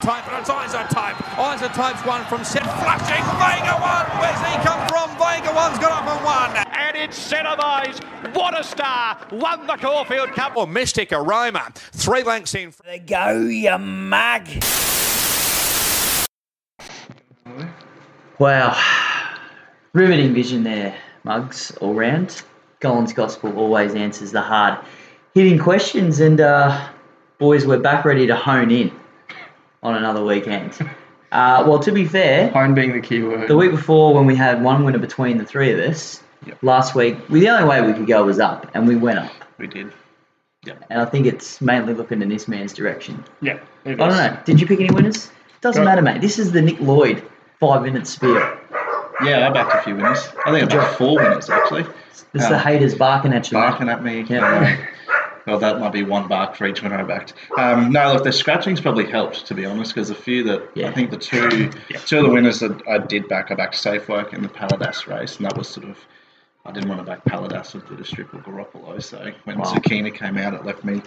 Type and it's Isotype. Isotype's one from set flashing. Vega one. Where's he come from? Vega one's got up and one. And it's Cenovise. What a star. Won the Caulfield Cup. Or Mystic Aroma. Three lengths in. There go, you mug. Wow. Riveting vision there, Mugs, all round. Golan's Gospel always answers the hard hitting questions, and uh, boys, we're back ready to hone in on another weekend. Uh, well, to be fair, Hone being the key word. the week before when we had one winner between the three of us, Yep. last week, we, the only way we could go was up, and we went up. we did. Yeah. And I think it's mainly looking in this man's direction. Yeah. I don't know. Did you pick any winners? Doesn't matter, mate. This is the Nick Lloyd five minute spiel. Yeah, I backed a few winners. I think I backed four winners actually. This is Um, the haters barking at you. mate. Barking at me. Yeah. Well, that might be one bark for each winner I backed. Um, no, look, the scratching's probably helped to be honest, because a few that Yeah. I think the two two of the winners that I did back, I backed Safe Work in the Paladas race, and that was sort of I didn't want to back Paladas with the strip or Garoppolo, so when Wow. Zucchini came out, it left me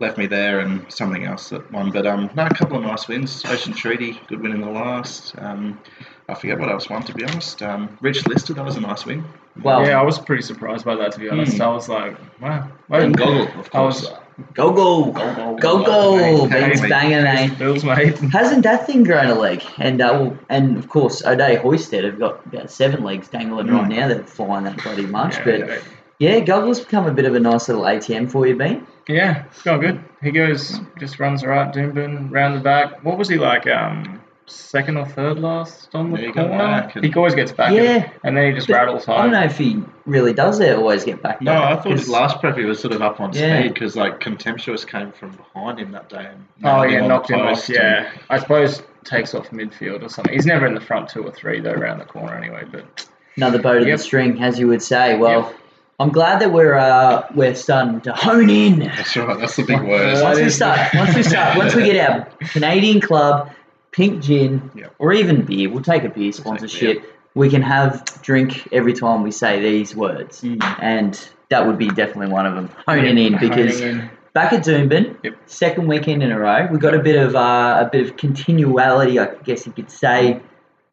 left me there and something else that won. But um, no, a couple of nice wins. Ocean Treaty, good win in the last. Um, I forget what else won to be honest. Um, Rich Lister, that was a nice win. Well, yeah, I was pretty surprised by that to be honest. Hmm. I was like, wow. And Goggle, of I was course. go go go go go. Ben's banging, mate. Bills, mate. Hasn't that thing grown a leg? And uh, well, and of course, O'Day Hoisted have got about seven legs dangling Mm. right now. They're flying that bloody much. Yeah, but yeah. yeah, Goggle's become a bit of a nice little ATM for you, Ben. Yeah, it's going good. He goes, just runs right, Doomben, round the back. What was he like? Um, second or third last on the Yeah, he got corner? back He always gets back. Yeah. and, and then he just But rattles high. I don't know if he really does it. Always get back. No, there, I thought his last prep he was sort of up on Yeah. speed because like Contemptuous came from behind him that day. And Oh yeah, on knocked him off. post Yeah, and- I suppose takes off midfield or something. He's never in the front two or three though, around the corner anyway. But another boat of Yep. the string, as you would say. Well, Yep. I'm glad that we're uh, we're starting to hone in. That's right. That's the big word. Once we start, once we start, once we get our Canadian club, pink gin, Yep. or even beer, we'll take a beer sponsorship. We can have drink every time we say these words, and that would be definitely one of them. Honing in because Honing in. back at Doomben, Yep. second weekend in a row, we got a bit of uh, a bit of continuality, I guess you could say.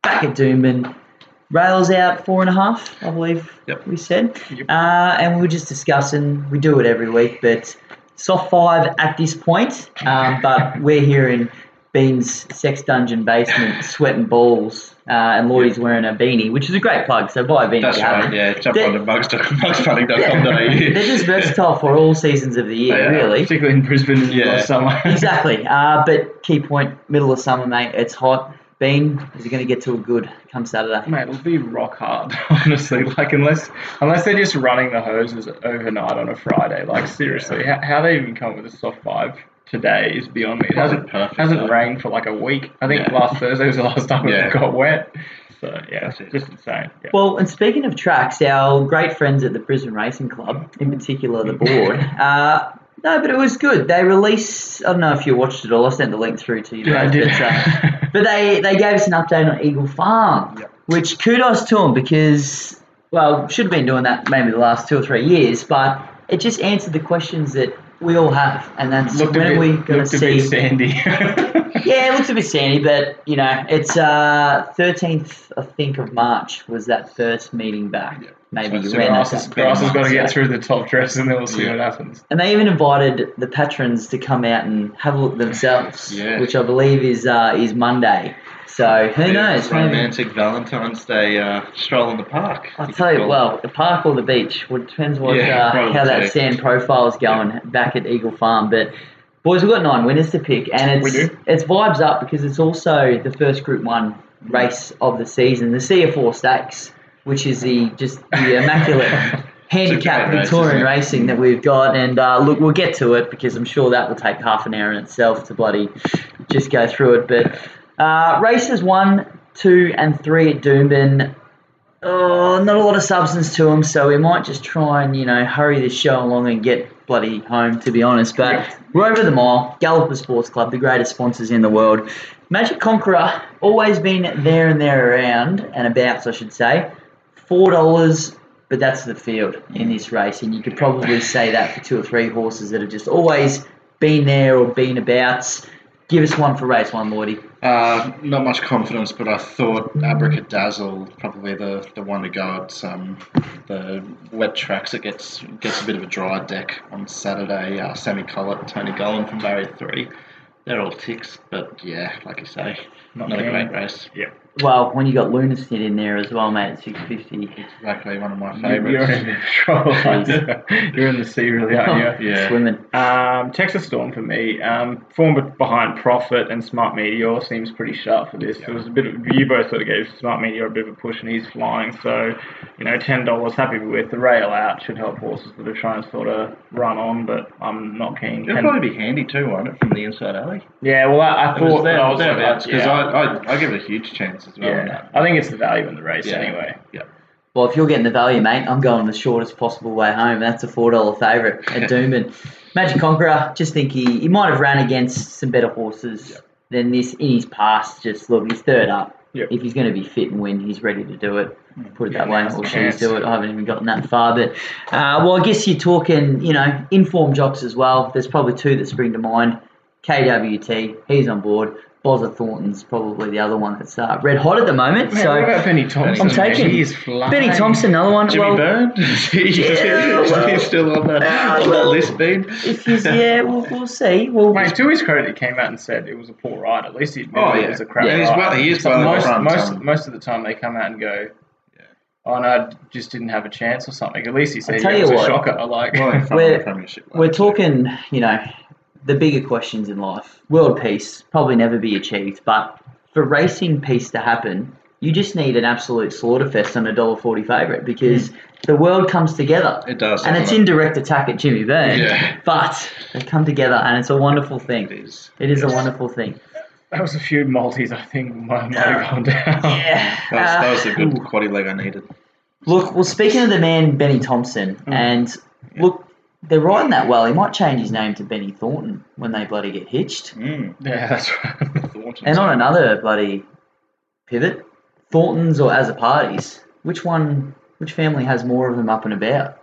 Back at Doomben, rails out four and a half, I believe Yep. we said, Yep. uh, and we were just discussing. We do it every week, but soft five at this point. Um, but we're here in Bean's sex dungeon basement, sweating balls, uh, and Lloyd's wearing a beanie, which is a great plug. So buy a beanie. That's if you haven't. right. Yeah, jump They- on to mugspunting.com.au. they're just versatile for all seasons of the year, Yeah. really. particularly in Brisbane in Yeah. the summer. Exactly. Uh, but key point, middle of summer, mate. It's hot. Bean, is he going to get to a good come Saturday? Mate, it'll be rock hard, honestly. Like unless unless they're just running the hoses overnight on a Friday. Like seriously, how, how they even come up with a soft five today is beyond me. It hasn't Perfect, hasn't though. rained for like a week. I think Yeah. last Thursday was the last time Yeah. it got wet. So yeah, That's it. just insane. Yeah. Well, and speaking of tracks, our great friends at the Brisbane Racing Club, in particular the board, uh, no, but it was good. They released, I don't know if you watched it all, I sent the link through to you. Yeah, I guys, did. But, uh, but they, they gave us an update on Eagle Farm, Yep. which kudos to them because, well, should have been doing that maybe the last two or three years, but it just answered the questions that we all have, and that's looked when a are we going to see? sandy. Yeah, it looks a bit sandy, but you know, it's uh thirteenth, I think, of March was that first meeting back. Yeah. Maybe So- so around that Grass has, grass has got to get through the top dress and then we'll see Yeah. what happens. And they even invited the patrons to come out and have a look themselves, Yeah. which I believe is uh, is Monday. So who Yeah, knows? Maybe. Romantic Valentine's Day uh, stroll in the park. I'll could tell you, call it. well, the park or the beach. Well, it depends what Yeah, uh, how that sand profile is going back at Eagle Farm. But boys, we've got nine winners to pick, and it's it's vibes up because it's also the first Group One race of the season, the CF Orr Stakes, which is the just the immaculate. Handicap race, Victorian it? racing that we've got, and uh, look, we'll get to it because I'm sure that will take half an hour in itself to bloody just go through it. But uh, races one, two, and three at Doomben oh, not a lot of substance to them, so we might just try and, you know, hurry this show along and get bloody home, to be honest. But we're over the mile. Galloper Sports Club, the greatest sponsors in the world. Magic Conqueror, always been there and there around, and abouts, I should say. $4, but that's the field in this race, and you could probably say that for two or three horses that have just always been there or been abouts. Give us one for race one, Lloydie. Uh, not much confidence, but I thought Abracadazzle probably the, the one to go. It's um, the wet tracks. It gets gets a bit of a dry deck on Saturday. Uh, Sammy Collett, Tony Gollan from Barrier Three. They're all ticks, but yeah, like you say, Not not, a great race. Yeah. Well, when you got Lunacy in there as well, mate, at 650. Exactly one of my You- You're in favourites. trouble. You're in the sea, really, aren't you? Yeah. Swimming. Um, Texas Storm for me. Um, form behind Profit and Smart Meteor seems pretty sharp for this. It was a bit. Of, you both sort of gave Smart Meteor a bit of a push, and he's flying. So, you know, ten dollars. Happy with the rail out should help horses that are trying to sort of run on, but I'm not keen. It'll And- probably be handy too, won't it, from the inside alley? yeah, well, I, I It was thought there, I was thereabouts, because yeah. I, I, I give it a huge chance as well. yeah. I think it's the value in the race Yeah. anyway. Yeah. Well, if you're getting the value, mate, I'm going the shortest possible way home. That's a four dollar favourite at Doomben. Magic Conqueror, just think he, he might have ran against some better horses than this in his past. Just look, he's third up. Yep. If he's going to be fit and win, he's ready to do it. Put it Yeah, that way, now's or the she's do it. I haven't even gotten that far, but uh, well, I guess you're talking, you know, informed jocks as well. There's probably two that spring to mind. KWT, he's on board. Bozza Thornton's probably the other one that's uh, red hot at the moment. Man, so what about Benny Thompson? I'm taking He's flying. Benny Thompson, another one. Jimmy well? Is he, Yeah, is well- he still on that, Uh, on well- that list, he's yeah, we'll, we'll see. Well, Mate, to his credit, he came out and said it was a poor ride. At least he admitted Oh, it yeah. was a crap Yeah, he's ride. well- he is well most, front, most, um, most of the time they come out and go, "Oh no, I just didn't have a chance" or something. At least he said it was what. a shocker. I Like, Well, in front of We're- we're talking, you know, the bigger questions in life. World peace probably never be achieved, but for racing peace to happen, you just need an absolute slaughterfest on a dollar forty favourite because the world comes together. It does, and it's doesn't in direct attack at Jimmy Byrne. Yeah. But they come together, and it's a wonderful thing. is. It is a wonderful thing. that was a few multis. I think might, might have gone down. Yeah. That was, that was the Uh, good quaddy leg I needed. Look, well, speaking of the man Benny Thompson, and look, they're riding that well. He might change his name to Benny Thornton when they bloody get hitched. Mm. Yeah, that's right. Thornton. And on another bloody pivot, Thorntons or Azapartis, which one, which family has more of them up and about?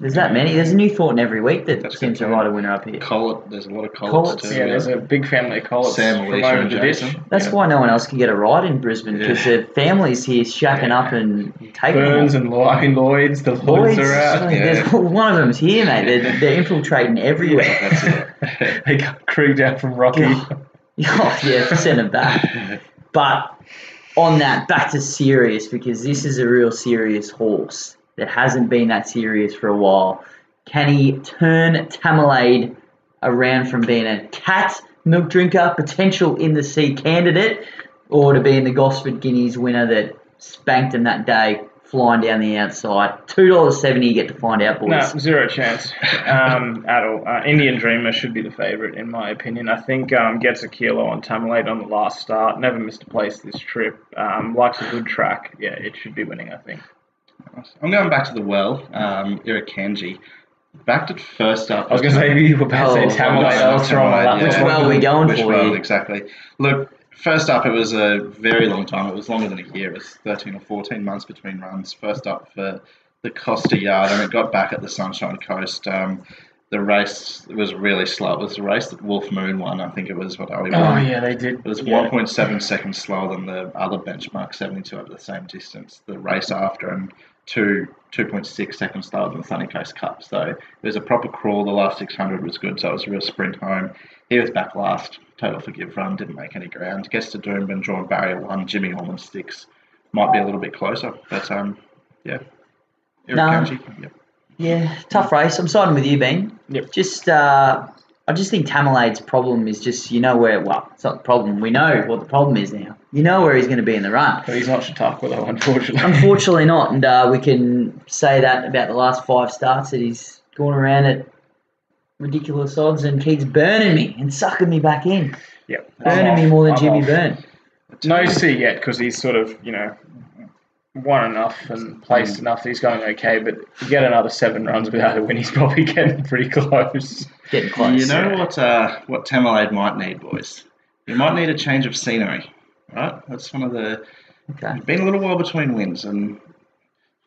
There's that many. There's a new Thornton every week that That's seems to ride a winner up here. Collett, there's a lot of Colletts, too. yeah, there's a big family of Colletts Sam, from over and the ditch. Jason. That's Yeah. why no one else can get a ride in Brisbane because Yeah. the families here shacking Yeah. up and taking Burns them. and Lloyd, Lloyd's, the Lloyds Boys, are out. Yeah. there's one of them's here, mate. They're, they're infiltrating everywhere. That's it. they got Krug down from Rocky. Oh, yeah, send him back. But on that, back to serious because this is a real serious horse that hasn't been that serious for a while. Can he turn Tamalade around from being a cat milk drinker, potential in the sea candidate, or to being the Gosford Guineas winner that spanked him that day, flying down the outside? Two dollars seventy, you get to find out, boys. No, zero chance um, at all. Uh, Indian Dreamer should be the favourite, in my opinion. I think um, gets a kilo on Tamalate on the last start. Never missed a place this trip. Um, likes a good track. Yeah, it should be winning, I think. I'm going back to the well, um, Irakanji. Backed it first up. I was going to say, you were about to Oh, say Tamalate. I was throwing yeah. Which one. are we going Which for well, here? exactly. Look, first up, it was a very long time. It was longer than a year. It was 13 or 14 months between runs. First up for the Costa Yard, and it got back at the Sunshine Coast. Um, the race was really slow. It was the race that Wolf Moon won. I think it was what Ali Oh, yeah, they did. It was yeah. 1.7 seconds slower than the other benchmark, 72 over the same distance. The race after, and two 2.6 seconds slower than the Sunny Coast Cup. So it was a proper crawl. The last 600 was good, so it was a real sprint home. He was back last. Total forgive run, didn't make any ground. Gets to Doomben, drawn barrier one. Jimmy Allman sticks. Might be a little bit closer, but um, yeah. Eric No. Kanji, yep. Yeah, tough race. I'm siding with you, Ben. Yep. Just, uh, I just think Tamalade's problem is just you know where. Well, it's not the problem. We know what the problem is now. You know where he's going to be in the run. But he's not Chautauqua, though, unfortunately. Unfortunately, not. And uh, we can say that about the last five starts that he's gone around at ridiculous odds and keeps burning me and sucking me back in, Yep. burning me more than I'm Jimmy off. Byrne. No C yet because he's sort of, you know, won enough and placed enough that he's going okay. But you get another seven runs without a win, he's probably getting pretty close. Getting close. You know what? Uh, what Tamalade might need, boys. You might need a change of scenery, right? That's one of the Okay. been a little while between wins, and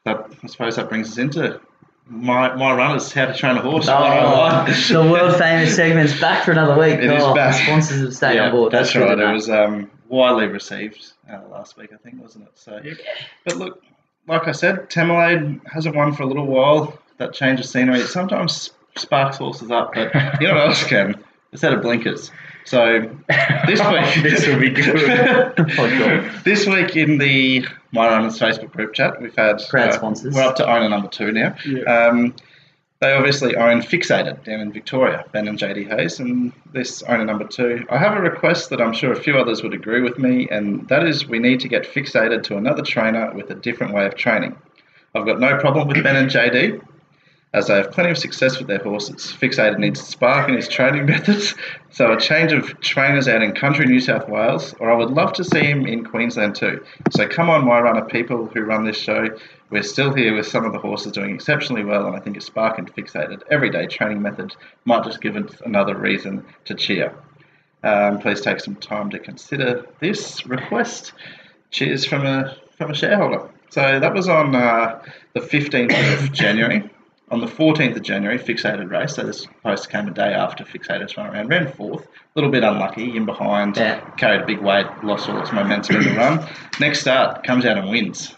that I suppose that brings us into my my runners how to train a horse. Oh, the world famous segment's back for another week. It is oh, back. Sponsors have stayed yeah, on board. That's good right. It was um, widely received uh, last week, I think, wasn't it? So, but look, like I said, Tamerlade hasn't won for a little while. That change of scenery it sometimes sparks horses up, but you know what else can? A set of blinkers. So this week, This will be good. This week in the My Runners Facebook group chat, we've had Proud uh, sponsors. We're up to owner number two now. Um, they obviously own Fixated down in Victoria, Ben and JD Hayes, and this owner number two. I have a request that I'm sure a few others would agree with me, and that is we need to get Fixated to another trainer with a different way of training. I've got no problem with Ben and JD, as they have plenty of success with their horses. Fixated needs spark in his training methods, so a change of trainers out in country New South Wales, or I would love to see him in Queensland too. So come on, my runner people who run this show. We're still here with some of the horses doing exceptionally well, and I think a spark and fixated everyday training method might just give us another reason to cheer. Um, please take some time to consider this request. Cheers from a from a shareholder. So that was on uh, the 15th of January. On the 14th of January, Fixated race. So this post came a day after Fixated's run around. Ran fourth, a little bit unlucky, in behind, Yeah. carried a big weight, lost all its momentum in the run. Next start, comes out and wins.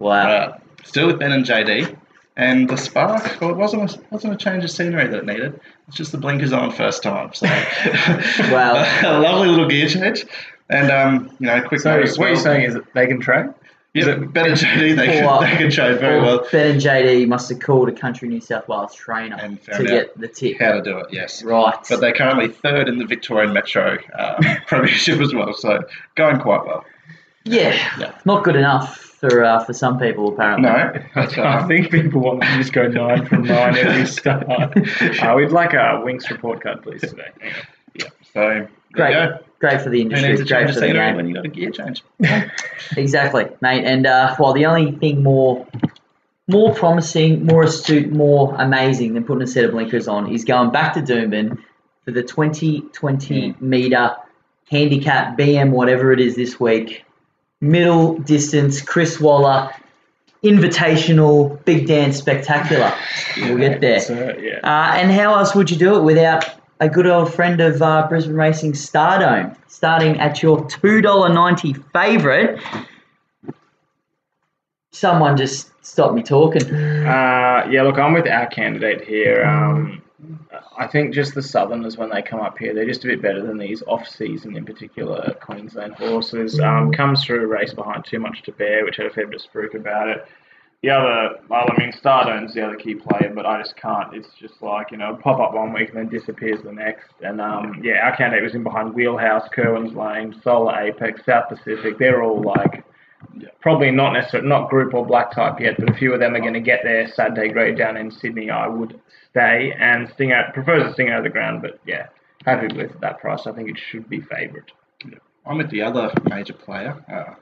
Wow. Uh, still with Ben and JD. And the spark, well, it wasn't a, wasn't a change of scenery that it needed. It's just the blinkers on first time. So, Wow. a lovely little gear change. And um, you know, quick So note what as you're saying is that they can train? Yeah, Ben and JD, they Or- can, they can trade very well. Ben and JD must have called a country New South Wales trainer And to get the tip. How to do it? Yes. Right. But they're currently third in the Victorian Metro um, Premiership as well, so going quite well. yeah, Yeah. Not good enough for uh, for some people apparently. No, I think people want to just go nine from nine every start. Uh, we'd like a Winx report card, please, today. Yeah. So there Great. Great for the Who industry. needs a Great for the game. when you got a gear change? Exactly, mate. And uh, well, the only thing more more promising, more astute, more amazing than putting a set of blinkers on is going back to Doomben for the 2020 meter handicap BM, whatever it is this week. Middle distance, Chris Waller, invitational, big dance spectacular. we'll get there. So, yeah. Uh, and how else would you do it without a good old friend of uh, Brisbane Racing, Stardome, starting at your $2.90 favourite? Someone just stopped me talking. Uh, yeah, look, I'm with our candidate here. Um, I think just the Southerners, when they come up here, they're just a bit better than these off-season, in particular, Queensland horses. Um, comes through a race behind Too Much to Bear, which had a fair bit of spruik about it. The other, well, I mean, Stardome's the other key player, but I just can't. It's just like, you know, pop up one week and then disappears the next. And um, yeah, our candidate was in behind Wheelhouse, Kerwin's Lane, Solar Apex, South Pacific. They're all like probably not necessarily not group or black type yet, but a few of them are going to get their Saturday grade down in Sydney. I would stay and sting out prefers to sting out of the ground, but yeah, happy with that price. I think it should be favourite. I'm with the other major player, uh,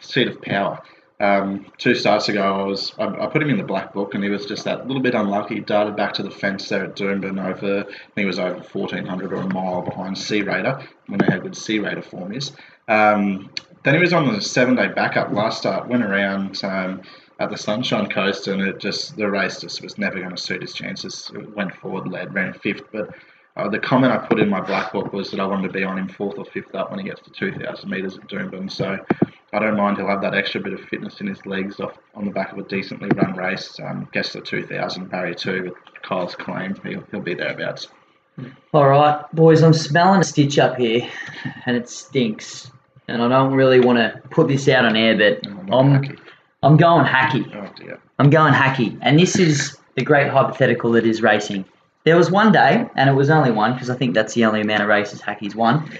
Seat of Power. Um, two starts ago, I was I, I put him in the black book, and he was just that little bit unlucky. Darted back to the fence there at Doomben over, I think it was over 1400 or a mile behind Sea Raider when they had good Sea Raider form is. Um, then he was on the seven-day backup last start, went around um, at the Sunshine Coast, and it just the race just was never going to suit his chances. It went forward, led, ran fifth, but uh, the comment I put in my black book was that I wanted to be on him fourth or fifth up when he gets to 2,000 metres at Doomben. So I don't mind he'll have that extra bit of fitness in his legs off on the back of a decently run race. Um, gets to 2,000 barrier two with Kyle's claim. He'll, he'll be thereabouts. All right, boys, I'm smelling a stitch up here, and it stinks. And I don't really want to put this out on air, but I'm I'm, hacky. I'm going hacky. Oh dear. I'm going hacky. And this is the great hypothetical that is racing. There was one day, and it was only one, because I think that's the only amount of races Hacky's won.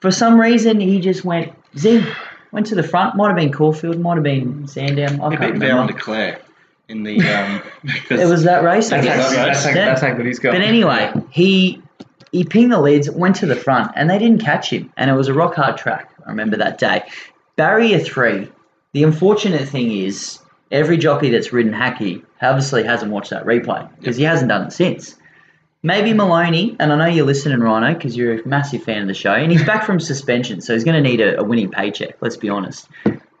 For some reason, he just went zing, went to the front. Might have been Caulfield, might have been Sandown. I He can't beat Varon remember. de Clare in the. Um, It was that race, I That's guess. how- That's, how, Yeah. that's how good he's got. But anyway, he he pinged the leads, went to the front, and they didn't catch him. And it was a rock hard track. I remember that day. Barrier three. The unfortunate thing is, every jockey that's ridden Hacky obviously hasn't watched that replay because he hasn't done it since. Maybe Maloney, and I know you're listening, Rhino, because you're a massive fan of the show, and he's back from suspension, so he's going to need a, a winning paycheck. Let's be honest.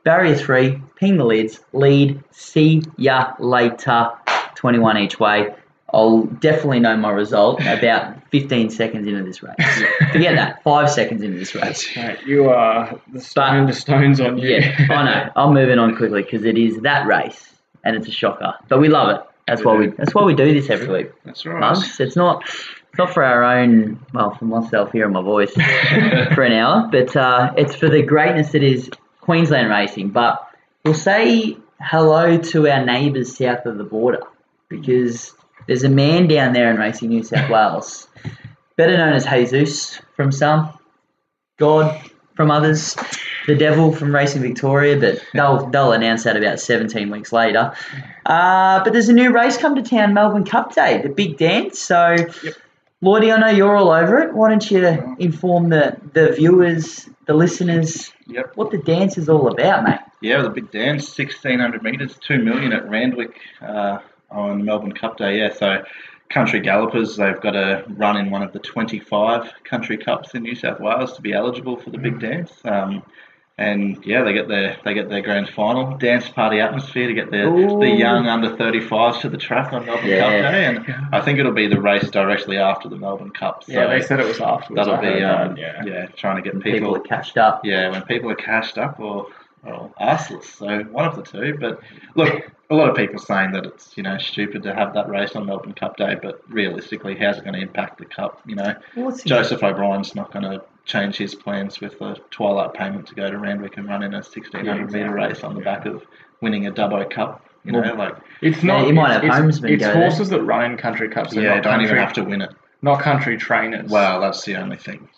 Barrier three, ping the lids, lead, see ya later. 21 each way. I'll definitely know my result about 15 seconds into this race. Forget that, five seconds into this race. You are the stone But- to stones on you. Yeah, I know. I'm moving on quickly because it is that race, and it's a shocker. But we love it. That's why we. That's why we do this every week. That's right. Mugs. It's not. It's not for our own. Well, for myself here hearing my voice for an hour, but uh, it's for the greatness that is Queensland racing. But we'll say hello to our neighbours south of the border because there's a man down there in Racing New South Wales, better known as Jesus from some, God from others, the devil from Racing Victoria, but they'll, they'll announce that about 17 weeks later. Uh, but there's a new race come to town, Melbourne Cup Day, the big dance. So, Lloydie, I know you're all over it. Why don't you inform the, the viewers, the listeners, Yep. what the dance is all about, mate? Yeah, the big dance, 1600 metres, 2 million at Randwick uh, on Melbourne Cup Day. Yeah, so Country Gallopers, they've got to run in one of the 25 country cups in New South Wales to be eligible for the big dance. Um, and yeah, they get their they get their grand final dance party atmosphere to get the Ooh. the young under 35s to the track on Melbourne Yeah. Cup Day, and I think it'll be the race directly after the Melbourne Cup. So Yeah, they said it was afterwards. that'll I be um, that, yeah. trying to get People, people are cashed up. yeah, when people are cashed up or, or arseless. So one of the two. But look, a lot of people saying that it's you know stupid to have that race on Melbourne Cup Day, but realistically, how's it going to impact the Cup? You know, What's Joseph O'Brien's not going to change his plans with the twilight payment to go to Randwick and run in a 1600 Yeah, metre race on the back of winning a Dubbo Cup. You know, Well, like It's Yeah, not. you might it's, have it's, homesmen it's go there. horses that run in country cups. They're yeah, not don't country, even have to win it. Not country trainers. Well, that's the only thing.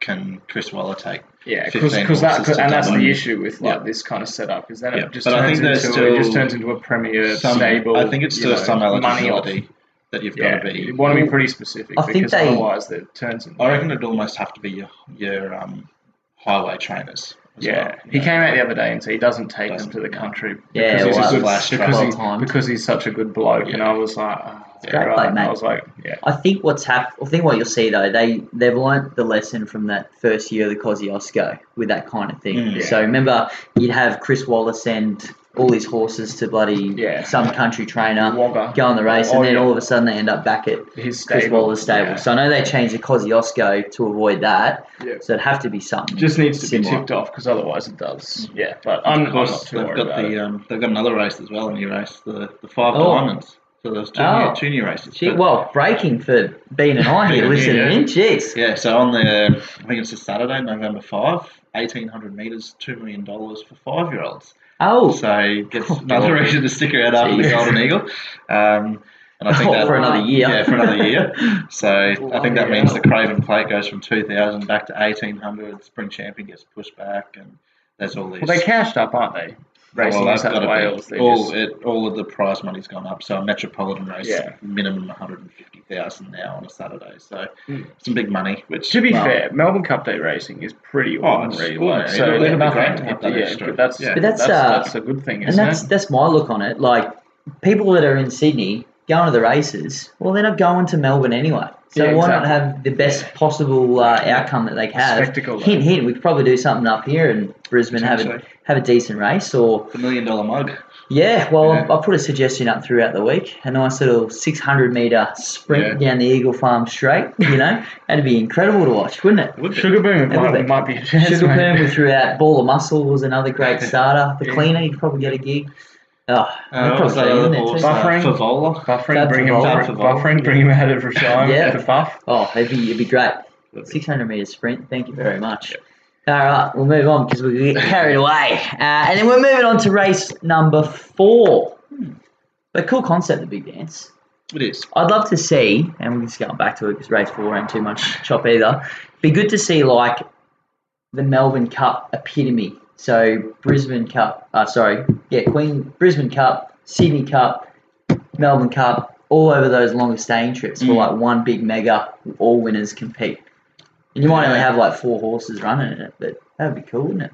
Can Chris Waller take? yeah, 15 because that horses and that's Dubbo. the issue with like Yeah. this kind of setup is that Yeah, it just but I turns think there's into it just turns into a premier Some, stable. I think it's you still know, some money off. eligibility that you've Yeah, got to be. you want to be pretty specific I think because they- otherwise it turns into. I reckon it'd almost have to be your your um, highway trainers. As Yeah, well, he know. came out the other day and said he doesn't take Doesn't, them to the country Yeah, because he's a good flash because, track. he's, Well timed. because he's such a good bloke. And I was like, oh, Great play, mate. I was like, yeah, I think what's hap- I think what you'll see though, they they've learnt the lesson from that first year of the Kosciuszko with that kind of thing. Mm. Yeah. So remember, you'd have Chris Waller's send all his horses to bloody Yeah. some country trainer, Wagga. go on the race, Oh, and then yeah. all of a sudden they end up back at his Chris stable. Waller's stable. yeah. So I know they changed the Kosciuszko to avoid that. Yeah. So it'd have to be something. just needs to be similar. ticked off because otherwise it does. Yeah, but I'm, Of I'm course, not too they've got about the it. um, they've got another race as well, a new race, the the five Oh. diamonds. So there's two, Oh. new, two new races. Gee, well, breaking for being an eye here, listening yeah. in. Jeez. yeah, so on the I think it's a Saturday, November five, eighteen hundred meters, two million dollars for five year olds. Oh, So gets Oh, another God. reason to stick around after the Golden Eagle. Um, and I think Oh, that, for another year. Yeah, for another year. So I think that means the Craven Plate goes from 2000 back to 1800. Spring Champion gets pushed back, and there's all these. Well, they cashed up, aren't they? Racing well, New they've got South to Wales. be. All, just, it, all of the prize money's gone up. So a Metropolitan race, Yeah. minimum 150,000 now on a Saturday. So Mm. some big money. Which to be well, fair, Melbourne Cup Day racing is pretty Oh, it's ordinary. ordinary. like, so It'll- there's be great to to have have that yeah, extra. but that's, Yeah. But that's, that's, uh, that's a good thing, and isn't that's it? that's my look on it. Like people that are in Sydney going to the races, well, they're not going to Melbourne anyway. So Yeah, why not have the best possible uh, outcome that they can have? Spectacle, though. Hint, hint. We could probably do something up here in Brisbane, have a have a decent race, or the million dollar mug. yeah. Well, Yeah. I'll put a suggestion up throughout the week. A nice little 600 meter sprint Yeah. down the Eagle Farm Straight. You know, that'd be incredible to watch, wouldn't it? Would be. Sugar Boom Everything. might, might be a chance, Sugar mate. Boom, we threw out Ball of Muscle was another great starter. The Yeah. cleaner, you could probably get a gig. Oh, Uh, was that other horse? Buffering. Favola. Buffering, bring him, Favola. buffering, bring him out of Rasham, Yeah. out Buff. Oh, it'd be, it'd be great. 600 metre sprint. Thank you very much. All right, we'll move on because we get carried away. Uh, and then we're moving on to race number four. Hmm. But cool concept, the big dance. It is. I'd love to see, and we're just going back to it because race four ain't too much chop either. Be good to see like the Melbourne Cup epitome. So Brisbane Cup, uh, sorry, yeah, Queen Brisbane Cup, Sydney Cup, Melbourne Cup, all over those longer staying trips for Mm. like one big mega, all winners compete. And you might only have like four horses running in it, but that'd be cool, wouldn't it?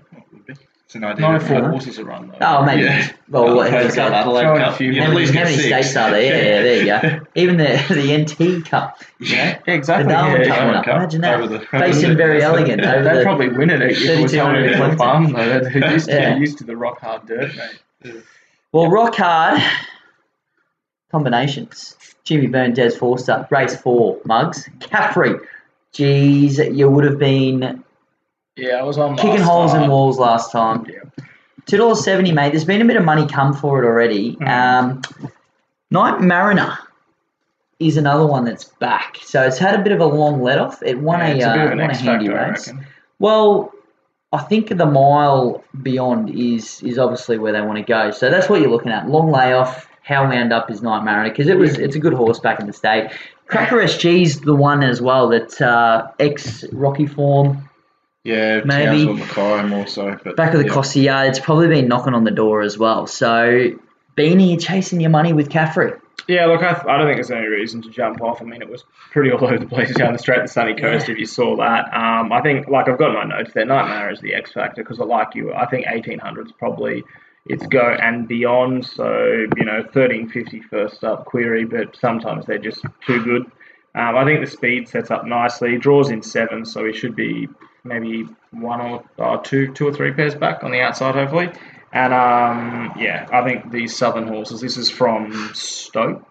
It's an idea. No to- four horses are run though. Oh, maybe. Yeah. Well, oh, what, Coast Cup, Adelaide Throwing a Cup. few you how at many, least how get many six. states are there? Yeah, there you go. Even the the NT Cup. Yeah. Yeah, exactly. The Darwin yeah, Cup yeah. Cup Imagine that. over the- Facing over very the- elegant. Over They'd the, probably win it if it was 32 held at Clinton. the farm though. They're used, to, Yeah. used to the rock hard dirt, mate. well, rock hard. combinations. Jimmy Byrne, Des Forster, race four, Mugs. Caffrey, geez, you would have been Yeah, I was on kicking last holes in walls last time. Yeah. Two dollars seventy, mate. There's been a bit of money come for it already. Mm. Um, Night Mariner is another one that's back. So it's had a bit of a long let off. It won Yeah, a, it's a uh, won a X handy factor, race. reckon. Well, I think the mile beyond is is obviously where they want to go. So that's what you're looking at. Long layoff. How wound up is Night Mariner because it was it's a good horse back in the state. Cracker SG's the one as well that uh, ex Rocky form Yeah, Maybe. Townsville Mackay more so. But back of the yeah. Cossier. It's probably been knocking on the door as well. So Beanie, you're chasing your money with Caffrey. Yeah, look, I, I don't think there's any reason to jump off. I mean, it was pretty all over the place down the straight and sunny coast. If you saw that, um, I think like I've got my notes there. Nightmare is the X factor because I like you. I think 1800's probably its go and beyond. So you know, 1350 first up query, but sometimes they're just too good. Um, I think the speed sets up nicely. Draws in seven, so he should be maybe one or uh, two, two or three pairs back on the outside, hopefully. And um, yeah, I think these southern horses. This is from Stokes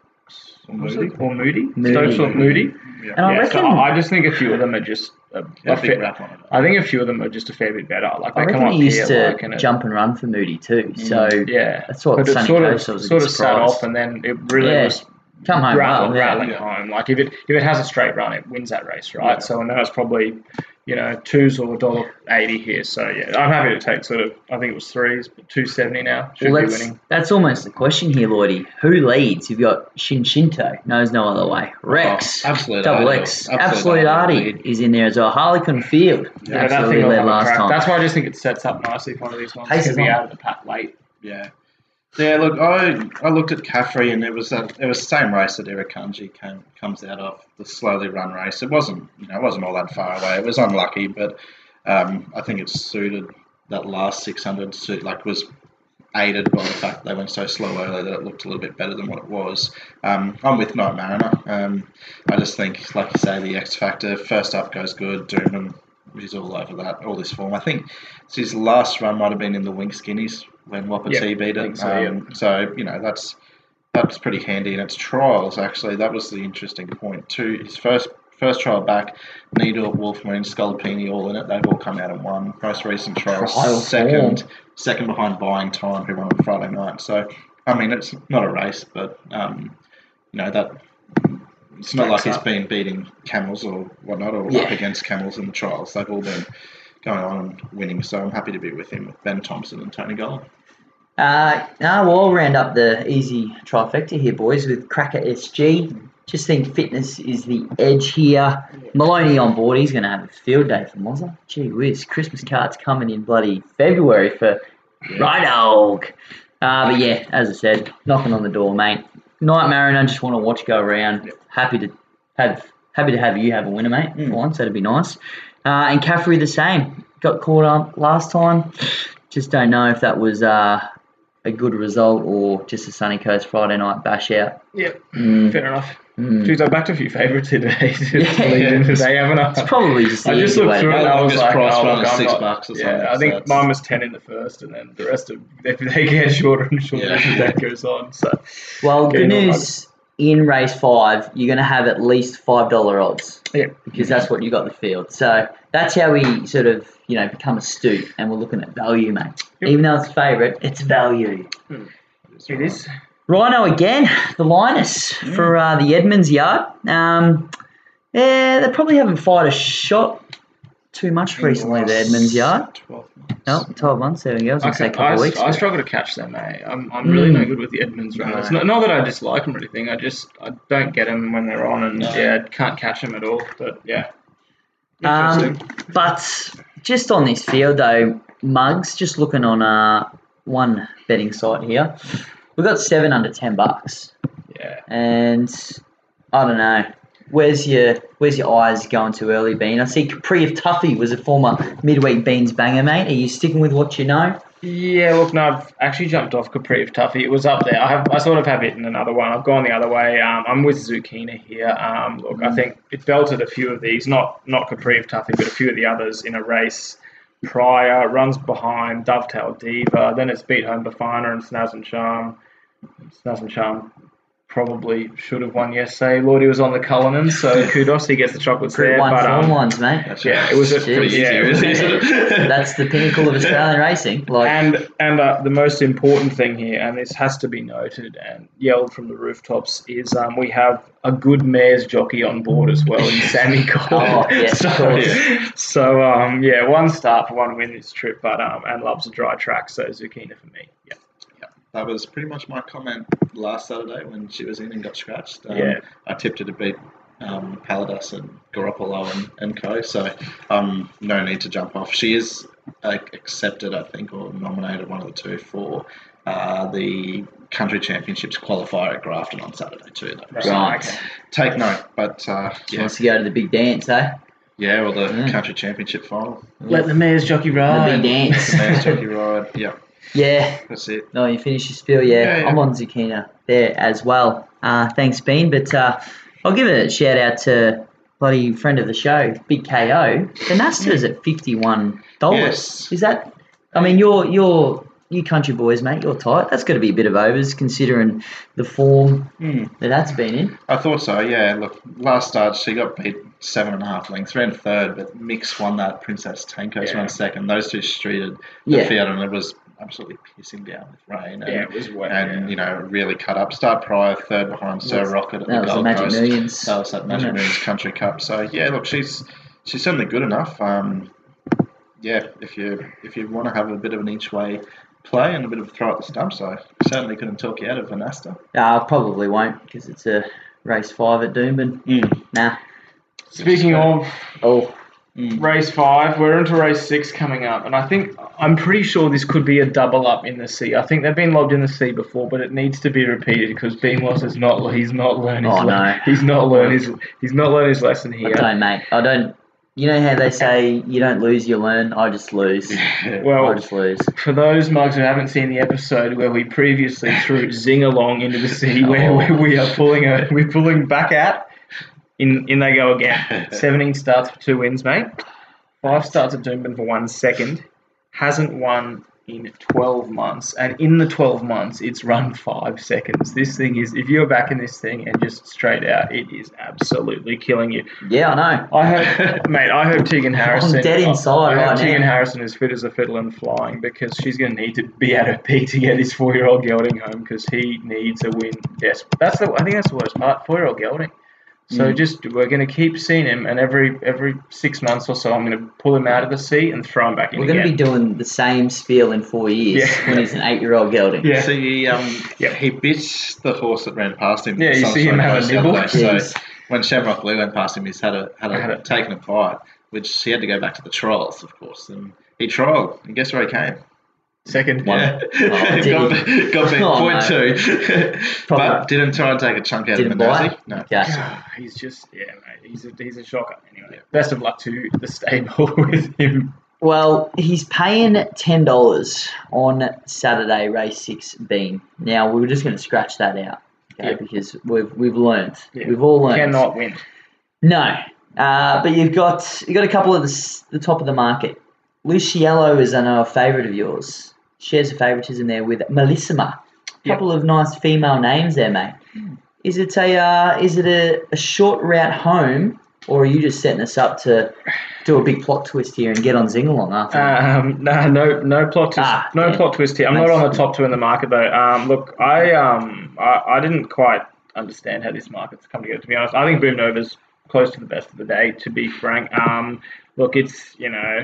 Or Moody. it? or Moody. Moody. Stokes or Moody. And I yeah, reckon so I I just think a few of them are just a, a fair- rap. I think a few of them are just a fair bit better. Like they I come up he used here, to like, jump and run for Moody too. So yeah, that's what but it Sunny sort of Coast was sort of sat off, and then it really Yeah. was Come home rattling, well, yeah. rattling home. Like if it if it has a straight run, it wins that race, right? So and then it's probably you know twos or a dollar eighty here. So yeah, I'm happy to take sort of I think it was threes, but two seventy now should Well, be that's, winning. that's almost the question here, Lloydie. Who leads? You've got Shin Shinto, knows no other way. Oh, Rex, Oh, Absolute Double Idol. X, Absolute Absolute Artie is in there as well. Harlequin Field, Yeah, absolutely led last crack. time. That's why I just think it sets up nicely for one of these ones. Pace is out of the pack late. Yeah. Yeah, look, I I looked at Caffrey and it was that it was the same race that Irakanji came comes out of the slowly run race. It wasn't you know it wasn't all that far away. It was unlucky, but um, I think it suited that last six hundred suit like was aided by the fact they went so slow early that it looked a little bit better than what it was. Um, I'm with Night Mariner. Um, I just think, like you say, the X Factor first up goes good. Doomman is all over that, all this form. I think his last run might have been in the Wink Skinnies when Wapiti Yep, beat it. so, um, so you know that's that's pretty handy. And its trials actually that was the interesting point too. His first first trial back, Needle, Wolfman, Scolopini all in it. They've all come out and won. Most recent trials, Trial second form. second behind Buying Time, who won on Friday night. So I mean it's not a race, but um, you know that. It's not like Stacks he's up. been beating camels or whatnot, or Yeah. up against camels in the trials. They've all been going on and winning. So I'm happy to be with him, with Ben Thompson and Tony Gollan. Uh, no, we'll all round up the easy trifecta here, boys, with Cracker SG. Just think fitness is the edge here. Maloney on board, he's going to have a field day for Mozza. Gee whiz, Christmas cards coming in bloody February for Rhino. Uh, but yeah, as I said, knocking on the door, mate. Night Mariner, just want to watch go around. Happy to have happy to have you have a winner, mate. Mm. Once, that'd be nice. Uh, and Caffrey the same. Got caught up last time. Just don't know if that was uh, a good result or just a sunny coast Friday night bash out. Yep, Mm, fair enough. mm. Geez, I've backed a few favourites here today. Yeah, yeah, yeah. today, haven't I? It's probably just the I just looked through it I was like, price oh, look, is I'm six not- bucks or yeah, I think it's- mine was 10 in the first and then the rest of, if they get shorter and shorter Yeah. as that goes on. So, Well, good Getting all news in race five, you're going to have at least $5 odds yeah. because that's what you got in the field. So that's how we sort of, you know, become astute and we're looking at value, mate. Yep. Even though it's favourite, it's value. It is. Rhino again, the Linus for uh, the Edmonds yard. Um, yeah, they probably haven't fired a shot too much recently, the Edmonds yard. 12 months. No, 12 months, there we go. I was going to say a I, couple of weeks. I struggle to catch them, mate. I'm, I'm really Mm. no good with the Edmonds runners. No. Not, not that I dislike them or anything. I just I don't get them when they're on, and No. yeah, can't catch them at all. But yeah, Um, but just on this field, though, mugs, just looking on uh, one betting site here, we've got seven under 10 bucks. yeah. And I don't know. Where's your Where's your eyes going too early, Bean? I see Capri of Tuffy was a former midweek Beans banger, mate. Are you sticking with what you know? Yeah, look, no, I've actually jumped off Capri of Tuffy. It was up there. I have, I sort of have it in another one. I've gone the other way. Um, I'm with Zucchini here. Um, look, I think it belted a few of these, not not Capri of Tuffy, but a few of the others in a race prior. Runs behind Dovetail Diva. Then it's beat home Bafana and Snaz and Charm. Snaz and Charm probably should have won yesterday. Lordy was on the Cullinan, so kudos. He gets the chocolates Group there. one But, um, ones, mate. That's yeah, it was a Jeez. pretty yeah, easy, it was- isn't? That's the pinnacle of Australian racing. Like, And and uh, the most important thing here, and this has to be noted and yelled from the rooftops, is um, we have a good mares jockey on board as well in Sammy Cole. Oh, so, course. so um, yeah, one start for one win this trip, but um, and loves a dry track, so Zucchina for me. Yeah. That was pretty much my comment last Saturday when she was in and got scratched. Um, Yeah. I tipped her to beat um, Paladas and Garoppolo and, and co. So um, no need to jump off. She is uh, accepted, I think, or nominated one of the two for uh, the country championships qualifier at Grafton on Saturday too. Though. So right. take note. But uh, She yeah, wants to go to the big dance, eh? yeah, or the Yeah. country championship final. Let the mayor's jockey ride. The big dance. Man's jockey ride. Yeah, yeah. that's it. No, you finish your spiel. Yeah, Yeah, yeah. I'm on Zucchina there as well. Uh, thanks, Bean. But uh, I'll give a shout out to bloody friend of the show, Big KO. The Nasta is at fifty-one dollars. Yes. Is that? I mean, you're you're you country boys, mate. You're tight. That's got to be a bit of overs considering the form Hmm. that that's been in. I thought so, yeah. Look, last start she got beat seven and a half lengths, ran third, but Mix won that. Princess Tankos Yeah. ran second. Those two streeted Yeah. the field, and it was absolutely pissing down with rain. And, Yeah, it was wet. and yeah. you know, really cut up. Start prior, third behind Sir That's- Rocket at That the was the Gold Magic Coast. Millions. That was that Magic wasn't? Millions Country Cup. So yeah, look, she's she's certainly good enough. Um, yeah, if you if you want to have a bit of an each way play and a bit of a throw at the stumps, I certainly couldn't talk you out of Vanasta. Uh, I probably won't because it's a race five at Doomben. Mm. Nah. Speaking of Oh, Mm. race five, we're into race six coming up, and I think I'm pretty sure this could be a double up in the sea. I think they've been logged in the sea before, but it needs to be repeated because Beamos is not he's not learned his Oh, le- no. he's not learned his he's not learned his lesson I here. don't, mate. I don't. You know how they say you don't lose, you learn. I just lose. well, I just lose. for those mugs who haven't seen the episode where we previously threw Zing along into the sea, where, Oh. where we are pulling a, we're pulling back out, in in they go again. Seventeen starts for two wins, mate. Five starts at Doomben for one second. Hasn't won in twelve months, and in the twelve months, it's run five seconds. This thing is, if you're back in this thing and just straight out, it is absolutely killing you. Yeah, I know. I hope, mate. I hope Tegan Harrison. I'm dead inside I hope right Tegan now. Harrison is fit as a fiddle and flying because she's going to need to be at her peak to get this four-year-old gelding home because he needs a win. Yes, that's the. I think that's the worst part. Four-year-old gelding. So Mm. just we're going to keep seeing him, and every every six months or so, I'm going to pull him out of the sea and throw him back in We're going to be doing the same spiel in four years Yeah. when he's an eight-year-old gelding. Yeah. So he, um, Yeah. he bit the horse that ran past him. Yeah, you see him sort have a race the other nibble. day. So when Shamrock Blue went past him, he's had a had a, Had a- taken a bite, which he had to go back to the trials, of course. And he trialled, and guess where he came? Second One. Yeah, Oh, got, beat- got beat Oh, point no. two, but didn't try and take a chunk out Didn't of the bite? No. Yeah. Ah, he's just yeah, mate. He's a, he's a shocker. Anyway, best of luck to the stable with him. Well, he's paying ten dollars on Saturday, race six bean. Now we were just going to scratch that out, okay? Yeah. Because we've we've learned, Yeah. we've all learned. Cannot win. No, uh, but you've got you got a couple of the, the top of the market. Luciello is I know a favourite of yours. Shares a favouritism there with Melissima. A couple of nice female names there, mate. Is it a uh, is it a, a short route home, or are you just setting us up to do a big plot twist here and get on Zingalong after? Um, no, no, no plot twist. Ah, no yeah. plot twist here. I'm not on the top two in the market though. Um, look, I um, I, I didn't quite understand how this market's come together. To be honest, I think Boom Nova's close to the best of the day. To be frank, um, look, it's you know.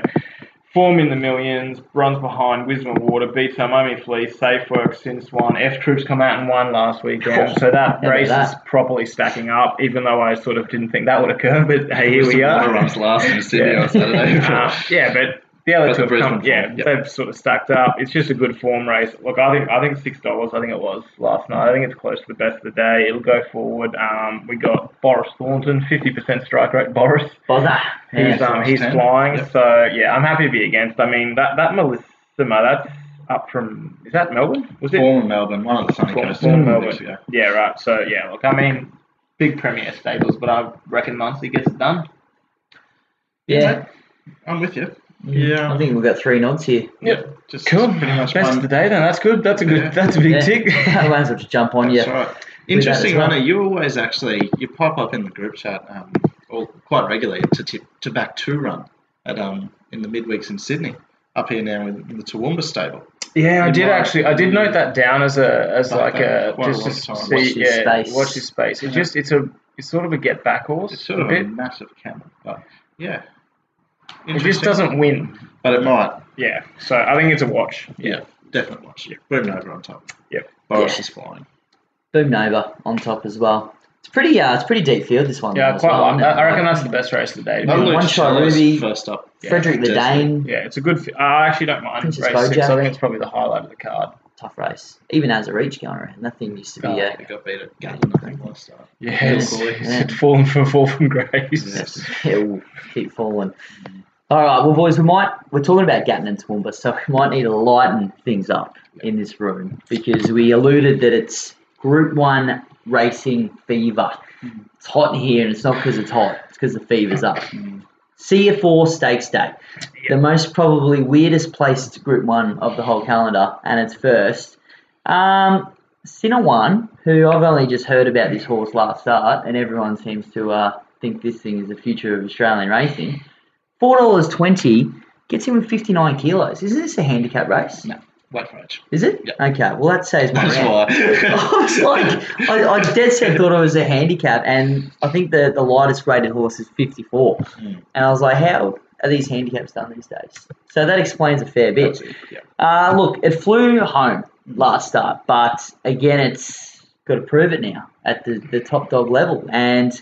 Form in the millions, runs behind Wisdom of Water, beats Miami Fleece, Safe Work since one. F Troops come out and won last weekend, so that race is properly stacking up. Even though I sort of didn't think that would occur, but hey, here we are. Water runs last in Sydney on Saturday. Uh, yeah, but the other two have come, Brisbane yeah, form, yep. they've sort of stacked up. It's just a good form race. Look, I think I think six dollars. I think it was last night. I think it's close to the best of the day. It'll go forward. Um, we got Boris Thornton, fifty percent strike rate. Boris, Bother. he's Yeah. um he's ten. flying. Yep. So yeah, I'm happy to be against. I mean that that Melissa, that's up from is that Melbourne? Was it? Former Melbourne, one of the sunny coasts. former Melbourne. ago. Yeah, right. So yeah, look, I mean, big Premier stables, but I reckon Muncie gets it done. Yeah. I'm with you. I think we've got three nods here. Yep. Just Cool. pretty much Best one. of the day then. That's good. That's a good. Yeah. That's a big Yeah. tick. I might as well just jump on you. That's right. Interesting as well. runner. You always actually you pop up in the group chat um, or quite regularly to tip to back two run at um in the midweeks in Sydney. Up here now in, in the Toowoomba stable. Yeah, I did might- actually. I did note that down as a as like a quite a just long to time. see Watch his yeah space. watch his space. It Yeah. just it's a it's sort of a get back horse It's sort a of bit. a massive camel, but yeah. It just Interesting. doesn't win. But it might. Yeah, so I think it's a watch. Yeah, definitely watch. Yeah. Boom over on top. Yep. Boris Yeah. is flying. Boom Nova on top as well. It's pretty. Uh, it's pretty deep field this one. Yeah, I as quite well, like isn't it? I reckon that's the best race of the day. to be One shot Ruby. first up. Frederick the Dane. Yeah, it's a good. Fi- I actually don't mind Princess race six. I think it's probably the highlight of the card. Tough race. Even as a reach going around, that thing used to be. Oh, uh, He got beat at Gatton, I think, last start. Yeah, Yes, it's, yeah. it's fallen from fall from grace. Yes. it will keep falling. All right, well, boys, we might we're talking about Gatton and Toowoomba, so we might need to lighten things up in this room because we alluded that it's Group One racing fever. It's hot in here, and it's not because it's hot; it's because the fever's up. CF Orr Stakes Day, the most probably weirdest placed Group One of the whole calendar, and it's first. Um, One, who I've only just heard about this horse last start, and everyone seems to uh, think this thing is the future of Australian racing. Four dollars twenty gets him with fifty nine kilos. Is this a handicap race? No, for age. Is it? Yeah. Okay. Well, that saves my That's round. why. I was like, I, I dead set thought it was a handicap, and I think the, the lightest rated horse is 54. Mm. And I was like, how are these handicaps done these days? So that explains a fair bit. It, yeah. Uh, look, it flew home last start, but again, it's got to prove it now at the, the top dog level. And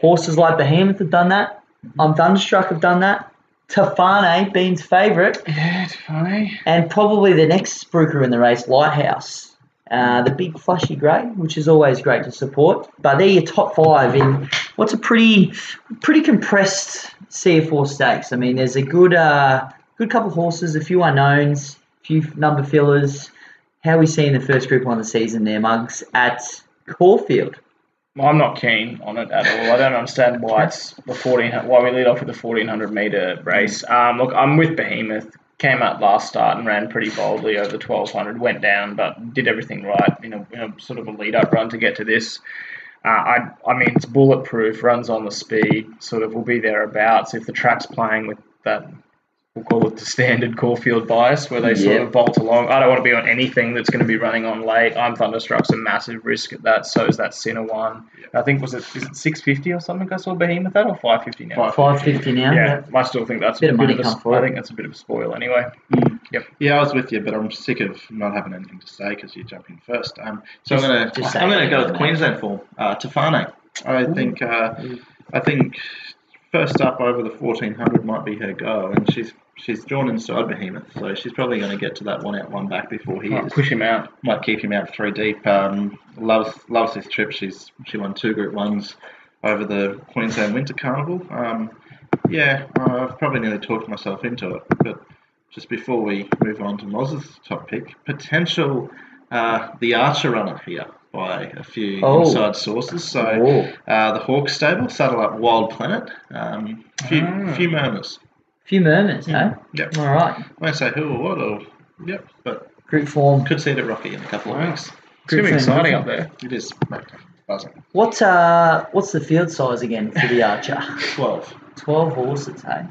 horses like Behemoth have done that. I'm Thunderstruck have done that. Tafane, Bean's favourite, Yeah, it's funny. and probably the next spruiker in the race, Lighthouse. Uh, the big flushy grey, which is always great to support. But they're your top five in what's a pretty pretty compressed CF Orr stakes. I mean, there's a good uh, good couple of horses, a few unknowns, a few number fillers. How we see in the first group on the season there, Mugs, at Caulfield. I'm not keen on it at all. I don't understand why it's the 14. Why we lead off with the 1400 meter race. Um, look, I'm with Behemoth. Came out last start and ran pretty boldly over the 1200. Went down, but did everything right in a, in a sort of a lead up run to get to this. Uh, I, I mean, it's bulletproof. Runs on the speed. Sort of will be thereabouts if the track's playing with that. We'll call it the standard Caulfield bias, where they sort Yeah. of bolt along. I don't want to be on anything that's going to be running on late. I'm Thunderstruck's a massive risk at that. So is that Sinner one. I think was it is it 650 or something? I saw Behemoth at that or 550 now. Five. Five fifty now. Yeah, I still think that's Bit a of bit money of a, come I think that's a bit of a spoil anyway. Yeah, I was with you, but I'm sick of not having anything to say because you jump in first. Um, so Just- I'm gonna I'm gonna go with. Queensland form. Uh, Tafane. I think uh, I think first up over the 1400 might be her go, and she's she's drawn inside Behemoth, so she's probably going to get to that one out, one back before he Might is. push him out. Might keep him out three deep. Um, loves loves this trip. She's she won two Group Ones over the Queensland Winter Carnival. Um, yeah, I've probably nearly talked myself into it, but just before we move on to Moz's top pick, potential uh, the Archer runner here by a few Oh. inside sources. So Oh. uh, the Hawk stable, satellite Wild Planet, um, few Ah. few murmurs. few murmurs, eh? Yep, All right. won't say who or what or yep, but Group form. could see it at Rocky in a couple of Wow. weeks. It's going to be exciting up there. It is buzzing. What uh, what's the field size again for the Archer? Twelve. Twelve horses, hey.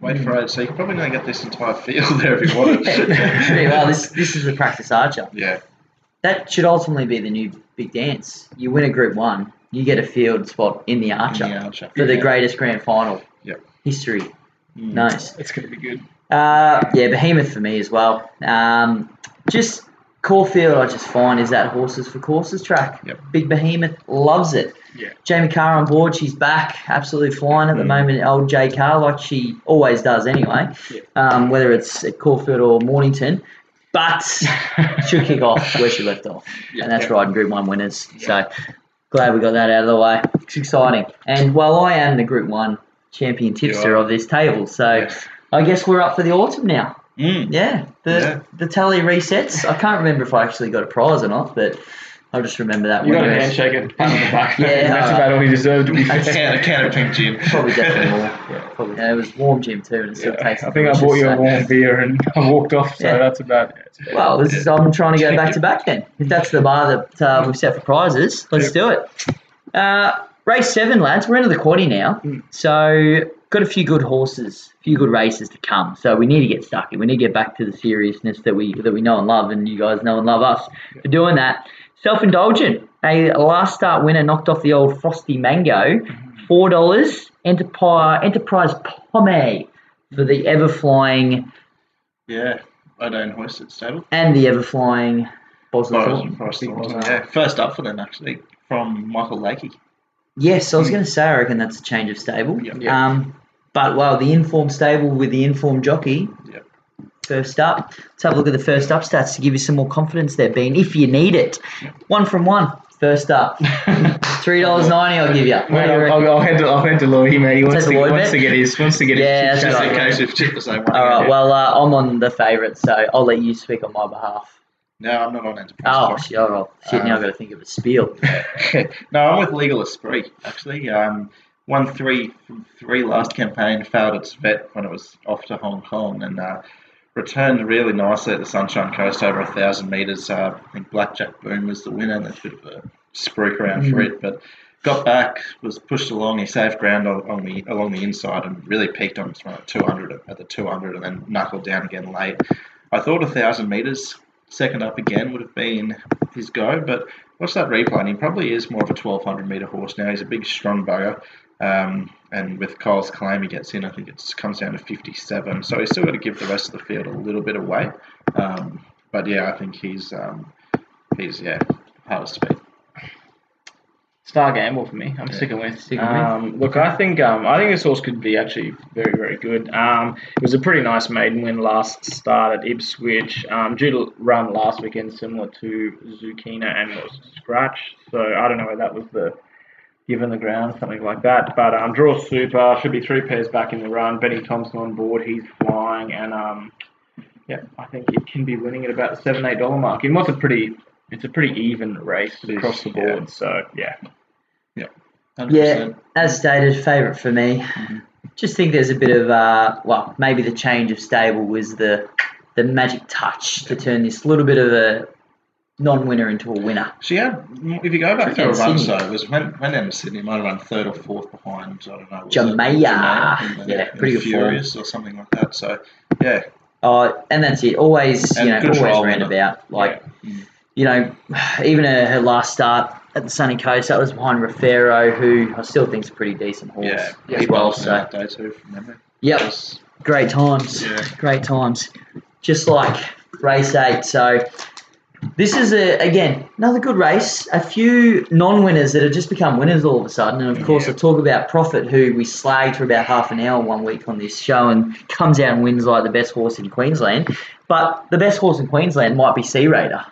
Wait for it. So you can probably not get this entire field there if you wanted. Pretty well. This this is the practice Archer. yeah. That should ultimately be the new big dance. You win a Group One, you get a field spot in the Archer In the Archer. for the greatest grand final Yep. history. Mm. Nice. It's going to be good. Uh, yeah, Behemoth for me as well. Um, just Caulfield, I just find is that horses for courses track. Yep. Big Behemoth loves it. Yeah. Jamie Kah on board, she's back, absolutely flying at the Mm. moment. Old J Kah, like she always does anyway. Yeah. Um, whether it's at Caulfield or Mornington, but she'll kick off where she left off, Yeah. and that's Yeah. riding Group One winners. So glad we got that out of the way. It's exciting. And while I am the Group One champion tipster of this table, so Yes. I guess we're up for the autumn now. Mm. Yeah, the Yeah. the tally resets. I can't remember if I actually got a prize or not, but I'll just remember that You one. got a handshake and pat on the back. Yeah, that's about all you deserved. to be A fair. can, a can of pink gin. Probably definitely more. Yeah, probably. Yeah, it was warm gym too, and it still Yeah, tastes. I think I bought you a warm beer and I walked off, so Yeah. that's about it. Well, this is, I'm trying to go back to back then. If that's the bar that uh, we've set for prizes, let's do it. Uh, race seven, lads. We're into the quaddy now. So, got a few good horses, a few good races to come. So, we need to get stuck in. We need to get back to the seriousness that we that we know and love, and you guys know and love us for doing that. Self indulgent. A last start winner knocked off the old Frosty Mango. $4. Enterprise, Enterprise Pomme for the ever flying Yeah, I don't Odone hoisted stable. and the ever flying Boston Forest, Thornton. Forest Big Thornton, Boston. yeah. First up for them actually from Michael Lakey. Yes, I was going to say I reckon that's a change of stable. Yep. Yeah. Um, but well, the informed stable with the informed jockey. First up, let's have a look at the first up stats to give you some more confidence there, Bean, if you need it. One from one. First up, three dollars ninety. I'll give you. What Mate, you I'll? I'll, I'll head to I'll head to Lloyd, mate. He wants to wants to get his wants to get Yeah, his chip Just in case tipped the same one. All right. Well, uh, I'm on the favourite, so I'll let you speak on my behalf. No, I'm not on Enterprise. Oh, shit! Oh, shit! Now I've got to think of a spiel. no, I'm with Legal Esprit, actually. Um, won three from three last campaign, failed its vet when it was off to Hong Kong, and uh, returned really nicely at the Sunshine Coast over a thousand metres. Uh, I think Blackjack Boom was the winner, and there's a bit of a spruik around for it, but got back, was pushed along, he saved ground on, on the along the inside, and really peaked on its run at 200 at the 200, and then knuckled down again late. I thought a thousand metres second up again would have been his go, but watch that replay, and he probably is more of a 1200 metre horse now. He's a big, strong bugger. Um, and with Cole's claim, he gets in. I think it comes down to 57. So he's still got to give the rest of the field a little bit away. Um, but yeah, I think he's um, he's yeah hardest to beat. Star gamble for me. I'm Yeah. sticking with. Sticking with. um, Look, I think um, I think this horse could be actually very very good. Um, it was a pretty nice maiden win last start at Ipswich. Um, due to run last weekend similar to Zucchina and was Scratch. So I don't know whether that was the given the ground something like that. But um, draw super should be three pairs back in the run. Benny Thompson on board. He's flying and um, yeah, I think it can be winning at about the seven eight dollar mark. It was a pretty. It's a pretty even race It is, across the yeah. board. So yeah. 100%. Yeah, as stated, favourite for me. Mm-hmm. Just think there's a bit of uh, well, maybe the change of stable was the the magic touch to turn this little bit of a non-winner into a winner. She had, if you go back through a Yeah, run, so it was when went down to Sydney, might have run third or fourth behind, I don't know. was Jamaica. Jamaica Yeah, pretty the good form. Furious or something like that. So yeah, Oh, and that's it. Always, And you know, always roundabout. Like, Mm. you know, even her, her last start at the Sunny Coast, that was behind Rafero, who I still think's a pretty decent horse yeah, as he well. was So, that day too from memory. yep, Yes. great times. Yeah. Great times. Just like race eight. So this is a again another good race. A few non-winners that have just become winners all of a sudden, and of course Yeah. I talk about Profit, who we slagged for about half an hour one week on this show, and comes out and wins like the best horse in Queensland. But the best horse in Queensland might be Sea Raider.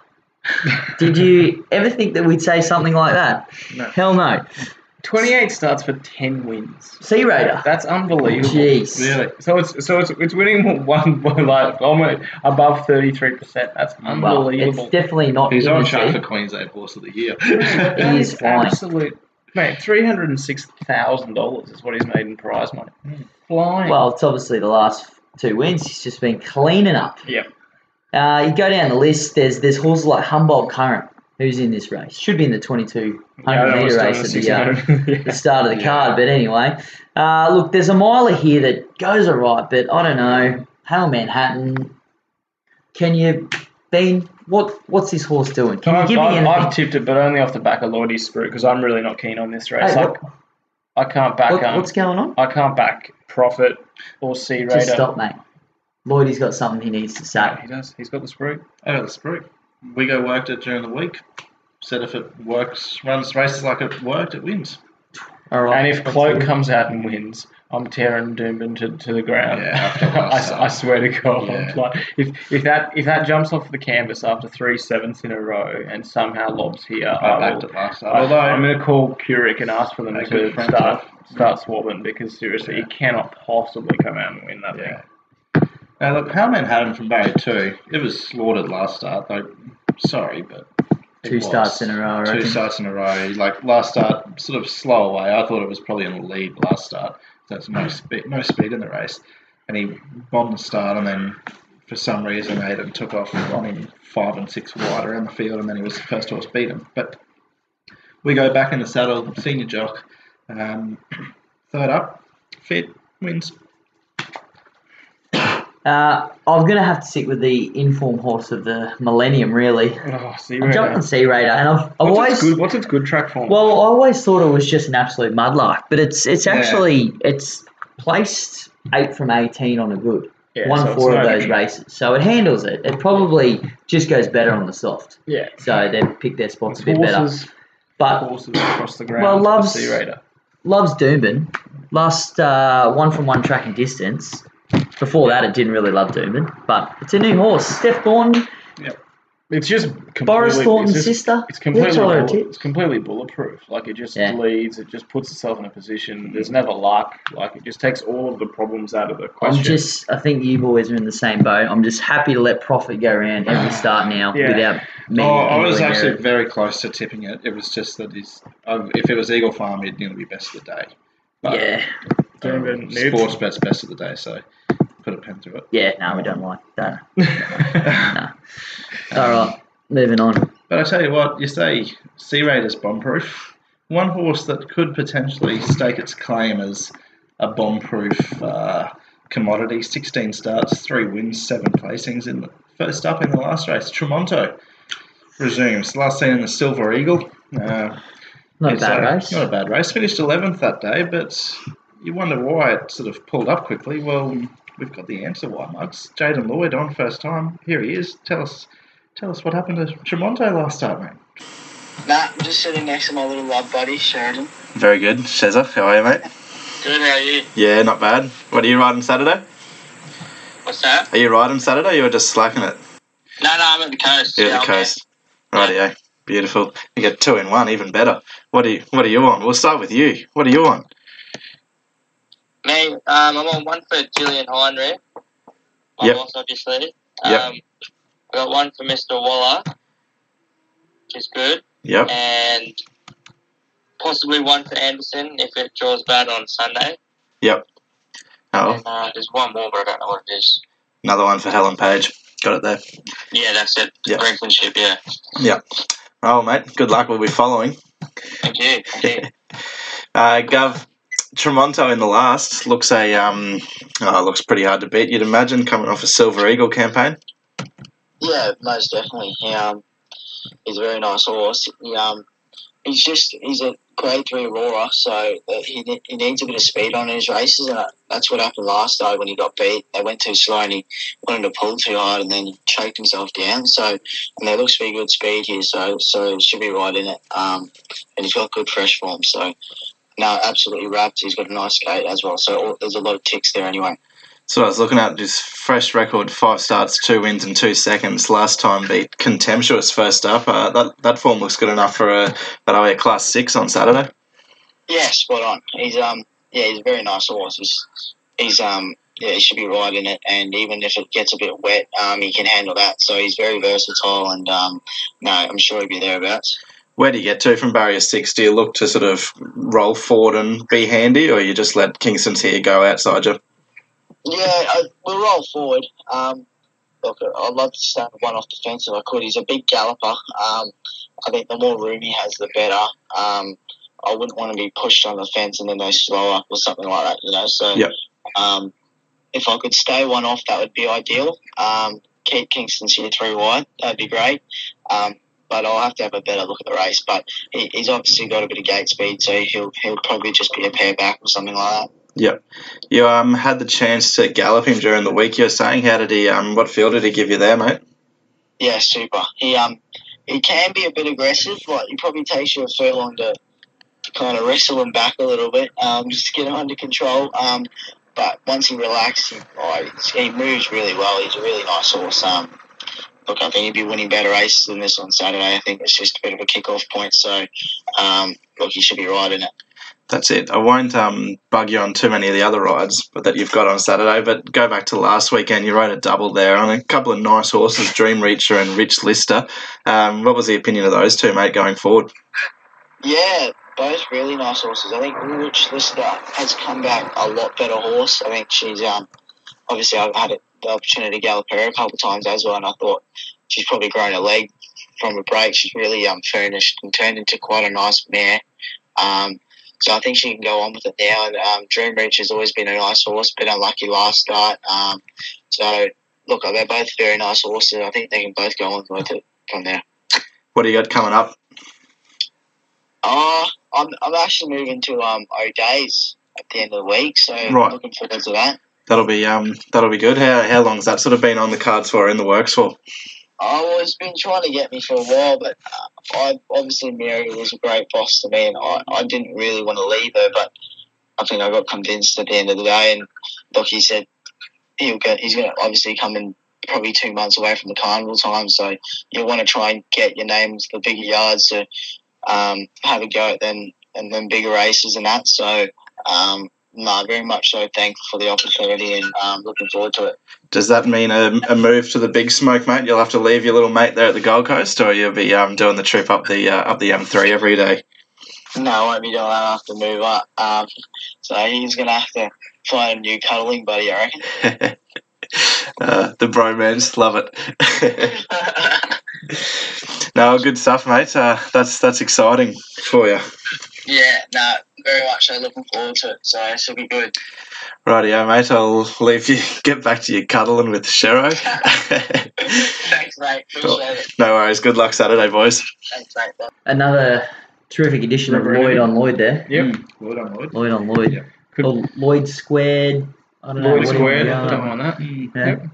Did you ever think that we'd say something like that? No. Hell no. 28 starts for 10 wins. Sea Raider. That's unbelievable. Jeez. Really? So it's so it's, it's winning one like almost above 33%. That's Well, unbelievable. it's definitely not. He's in on the track for Queensland Horse of the Year. That He is is flying. absolute mate. $306,000 is what he's made in prize money. Flying. Well, it's obviously the last two wins. He's just been cleaning up. yeah. Uh, you go down the list. There's there's horses like Humboldt Current, who's in this race. Should be in the 2200 Yeah, meter race at the, uh, 600. the start of the Yeah. card. But anyway, uh, look, there's a miler here that goes alright, but I don't know. Hail Manhattan. Can you, Bean? What what's this horse doing? Can you I've, give me I've, anything? I've tipped it, but only off the back of Lloydie's Sprue because I'm really not keen on this race. Hey, I, what- I can't back. What- um, what's going on? I can't back Profit or Sea Raider. Just stop, mate. Lloydie's got something he needs to say. He does. He's got the Sprue. Oh, the Sprue. We go worked it during the week. Said if it works, runs races like it worked, it wins. All right. And if Cloak comes out and wins, I'm tearing Doomben to, to the ground. Yeah, I, I swear to God. Yeah. Like, if, if that if that jumps off the canvas after three sevenths in a row and somehow lobs here, I will, it last. I, Although I'm going to call QRIC and ask for them to start start swabbing because seriously, Yeah. he cannot possibly come out and win that Yeah. thing. Now look, Howman Haddon from Barry two. It was slaughtered last start. Though, sorry, but Two was. starts in a row, Two starts in a row. Like last start, sort of slow away. I thought it was probably in the lead last start. There's no speed, no speed in the race, and he bombed the start, and then for some reason Aiden took off on him five and six wide around the field, and then he was the first horse beat him. But we go back in the saddle, senior jock, um, third up, fit wins. Uh, I'm going to have to stick with the inform horse of the millennium, really. Oh, Sea I'm jumping Raider. Sea Raider, and I've, I've What's always its good? What's its good track form? well, I always thought it was just an absolute mudlark, but it's it's actually it's placed eight from eighteen on a good. Yeah, Won so it's four of those races, so it handles it. It probably just goes better on the soft. Yeah. So they pick their spots a bit better. But horses across the ground. Well, loves- Sea Raider. loves Doomben. Last uh, one from one track and distance. Before that, it didn't really love Doomben, but it's a new horse. Steph Thornton, It's just completely, Boris Thornton's it's just, sister. It's completely, Tell bullet, tip. it's completely bulletproof. Like it just Yeah. leads. It just puts itself in a position. There's never luck. Like it just takes all of the problems out of the question. I'm just, I think you boys are in the same boat. I'm just happy to let profit go around every start now Yeah. without me. Oh, I was anywhere actually it. very close to tipping it. It was just that he's, um, if it was Eagle Farm, he'd nearly be best of the day. But, Yeah, Doomben um, needs- Sportsbet's best of the day, so put a pen through it. yeah. No, we don't like that. No. All right, moving on. But I tell you what, you say Sea Raiders bomb-proof. One horse that could potentially stake its claim as a bomb-proof uh, commodity. 16 starts, three wins, seven placings in the first up in the last race. Tremonto resumes. Last seen in the Silver Eagle. Uh, Not a bad uh, race. Not a bad race. Finished 11th that day, but you wonder why it sort of pulled up quickly. Well, we've got the answer why, Mugs. Jaden Lloyd on first time. Here he is. Tell us, tell us what happened to Tremonto last time, mate. Nah, I'm just sitting next to my little love buddy, Sheridan. Very good. Shezza, how are you, mate? Good, how are you? Yeah, not bad. What are you riding Saturday? What's that? Are you riding Saturday or you were just slacking it? No, no, I'm at the coast. You're Yeah, at the I'm coast. Rightio. Beautiful. You get two in one, even better. What are you what are you on? We'll start with you. What are you on? Me, um, I'm on one for Gillian Heinrich. My Yep. boss, obviously. Yep. Um, I got one for Mr. Waller, which is good. Yep. And possibly one for Anderson if it draws bad on Sunday. Yep. Oh, And, uh, there's one more, but I don't know what it is. another one for Helen Page. Got it there. Yeah, that's it. Yep. Brinkmanship, yeah. Oh mate, good luck. We'll be following. Thank you. Thank you. Uh, Gov Tremonto in the last looks a um oh, looks pretty hard to beat. You'd imagine coming off a Silver Eagle campaign. Yeah, most definitely. He, um, he's a very nice horse. He, um, he's just he's a grade three roarer, so uh, he, he needs a bit of speed on his races, and that- that's what happened last day when he got beat. They went too slow, and he wanted to pull too hard, and then he choked himself down. So, and there looks to be good speed here, so so should be right in it. Um, and he's got good fresh form, so. No, absolutely wrapped. He's got a nice gate as well, so all, there's a lot of ticks there anyway. So I was looking at his fresh record: five starts, two wins, and two seconds. Last time beat contemptuous first up. Uh, that that form looks good enough for a that a class six on Saturday. Yeah, spot on. He's um yeah, he's a very nice horse. He's he's um yeah, he should be riding it and even if it gets a bit wet, um he can handle that. So he's very versatile and um no, I'm sure he'll be thereabouts. Where do you get to from barrier six? Do you look to sort of roll forward and be handy, or you just let Kingston's here go outside you? Yeah, I, we'll roll forward. Um look I'd love to start one off the fence if I could. He's a big galloper. Um I think the more room he has the better. Um I wouldn't want to be pushed on the fence and then they slow up or something like that, you know. So Yep. um if I could stay one off that would be ideal. Um keep Kingston's here three wide, that'd be great. Um but I'll have to have a better look at the race. But he, he's obviously got a bit of gate speed, so he'll he'll probably just be a pair back or something like that. Yep. You um had the chance to gallop him during the week. You're saying, how did he? Um, what field did he give you there, mate? Yeah, super. He um he can be a bit aggressive. Like he probably takes you a furlong to, to kind of wrestle him back a little bit, um, just to get him under control. Um, but once he relaxes, he, oh, he moves really well. He's a really nice horse. Um, look, I think he'd be winning better races than this on Saturday. I think it's just a bit of a kick-off point. So, um, look, he should be right in it. That's it. I won't um, bug you on too many of the other rides but that you've got on Saturday, but go back to last weekend. You rode a double there on a couple of nice horses, Dream Reacher and Rich Lister. Um, what was the opinion of those two, mate, going forward? Yeah, both really nice horses. I think Rich Lister has come back a lot better horse. I think she's um obviously I've had the opportunity to gallop her a couple of times as well, and I thought she's probably grown a leg from a break. She's really um furnished and turned into quite a nice mare. Um, so I think she can go on with it now. And um, Dream Reach has always been a nice horse, been unlucky last start. Um, so look, they're both very nice horses. I think they can both go on with it from there. What do you got coming up? Uh, I'm, I'm actually moving to um O'Days at the end of the week, so Right. I'm looking forward to that. That'll be um, that'll be good. How how long's that sort of been on the cards for in the works for? Oh, it's been trying to get me for a while, but uh, I obviously Mary was a great boss to me, and I, I didn't really want to leave her, but I think I got convinced at the end of the day. And look, he said he'll get, he's going to obviously come in probably two months away from the carnival time, so you'll want to try and get your name to the bigger yards to um, have a go at them and then bigger races and that. So, um, no, very much so thankful for the opportunity and um, looking forward to it. Does that mean a, a move to the big smoke, mate? You'll have to leave your little mate there at the Gold Coast, or you'll be um, doing the trip up the uh, up the M3 every day. No, I won't be doing that. I have to move up. Um, so he's going to have to find a new cuddling buddy, I reckon. uh, the bromance, love it. no, good stuff, mate. Uh, that's that's exciting for you. yeah, no, very much so. Looking forward to it. So it should be good. Rightio, mate. I'll leave you. Get back to your cuddling with Shero. Thanks, mate. Appreciate it. no worries. Good luck Saturday, boys. Thanks, mate. Bye. Another terrific edition of Lloyd on Lloyd there. Yep. Lloyd on Lloyd. Lloyd on Lloyd. Yeah. Could- Lloyd squared. I don't know. Lloyd squared. Square, he- uh, don't mind that. yeah. Yep.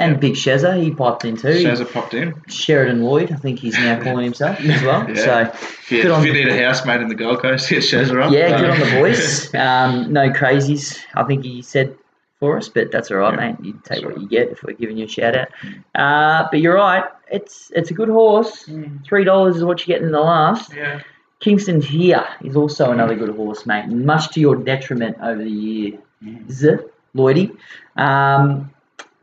And Big Shezza, he piped in too. Shazza popped in. Sheridan Lloyd, I think he's now calling himself as well. Yeah. So If you, Good on- if you need a housemate in the Gold Coast, hit Shazza up. yeah, good on the boys. Um, no crazies, I think he said for us, but that's all right, Yeah, mate. You take that's what right. you get if we're giving you a shout out. Uh, but you're right. It's it's a good horse. Mm. Three dollars is what you get in the last. Yeah. Kingston's here is also another good horse, mate. Much to your detriment over the years, Lloydie. Um,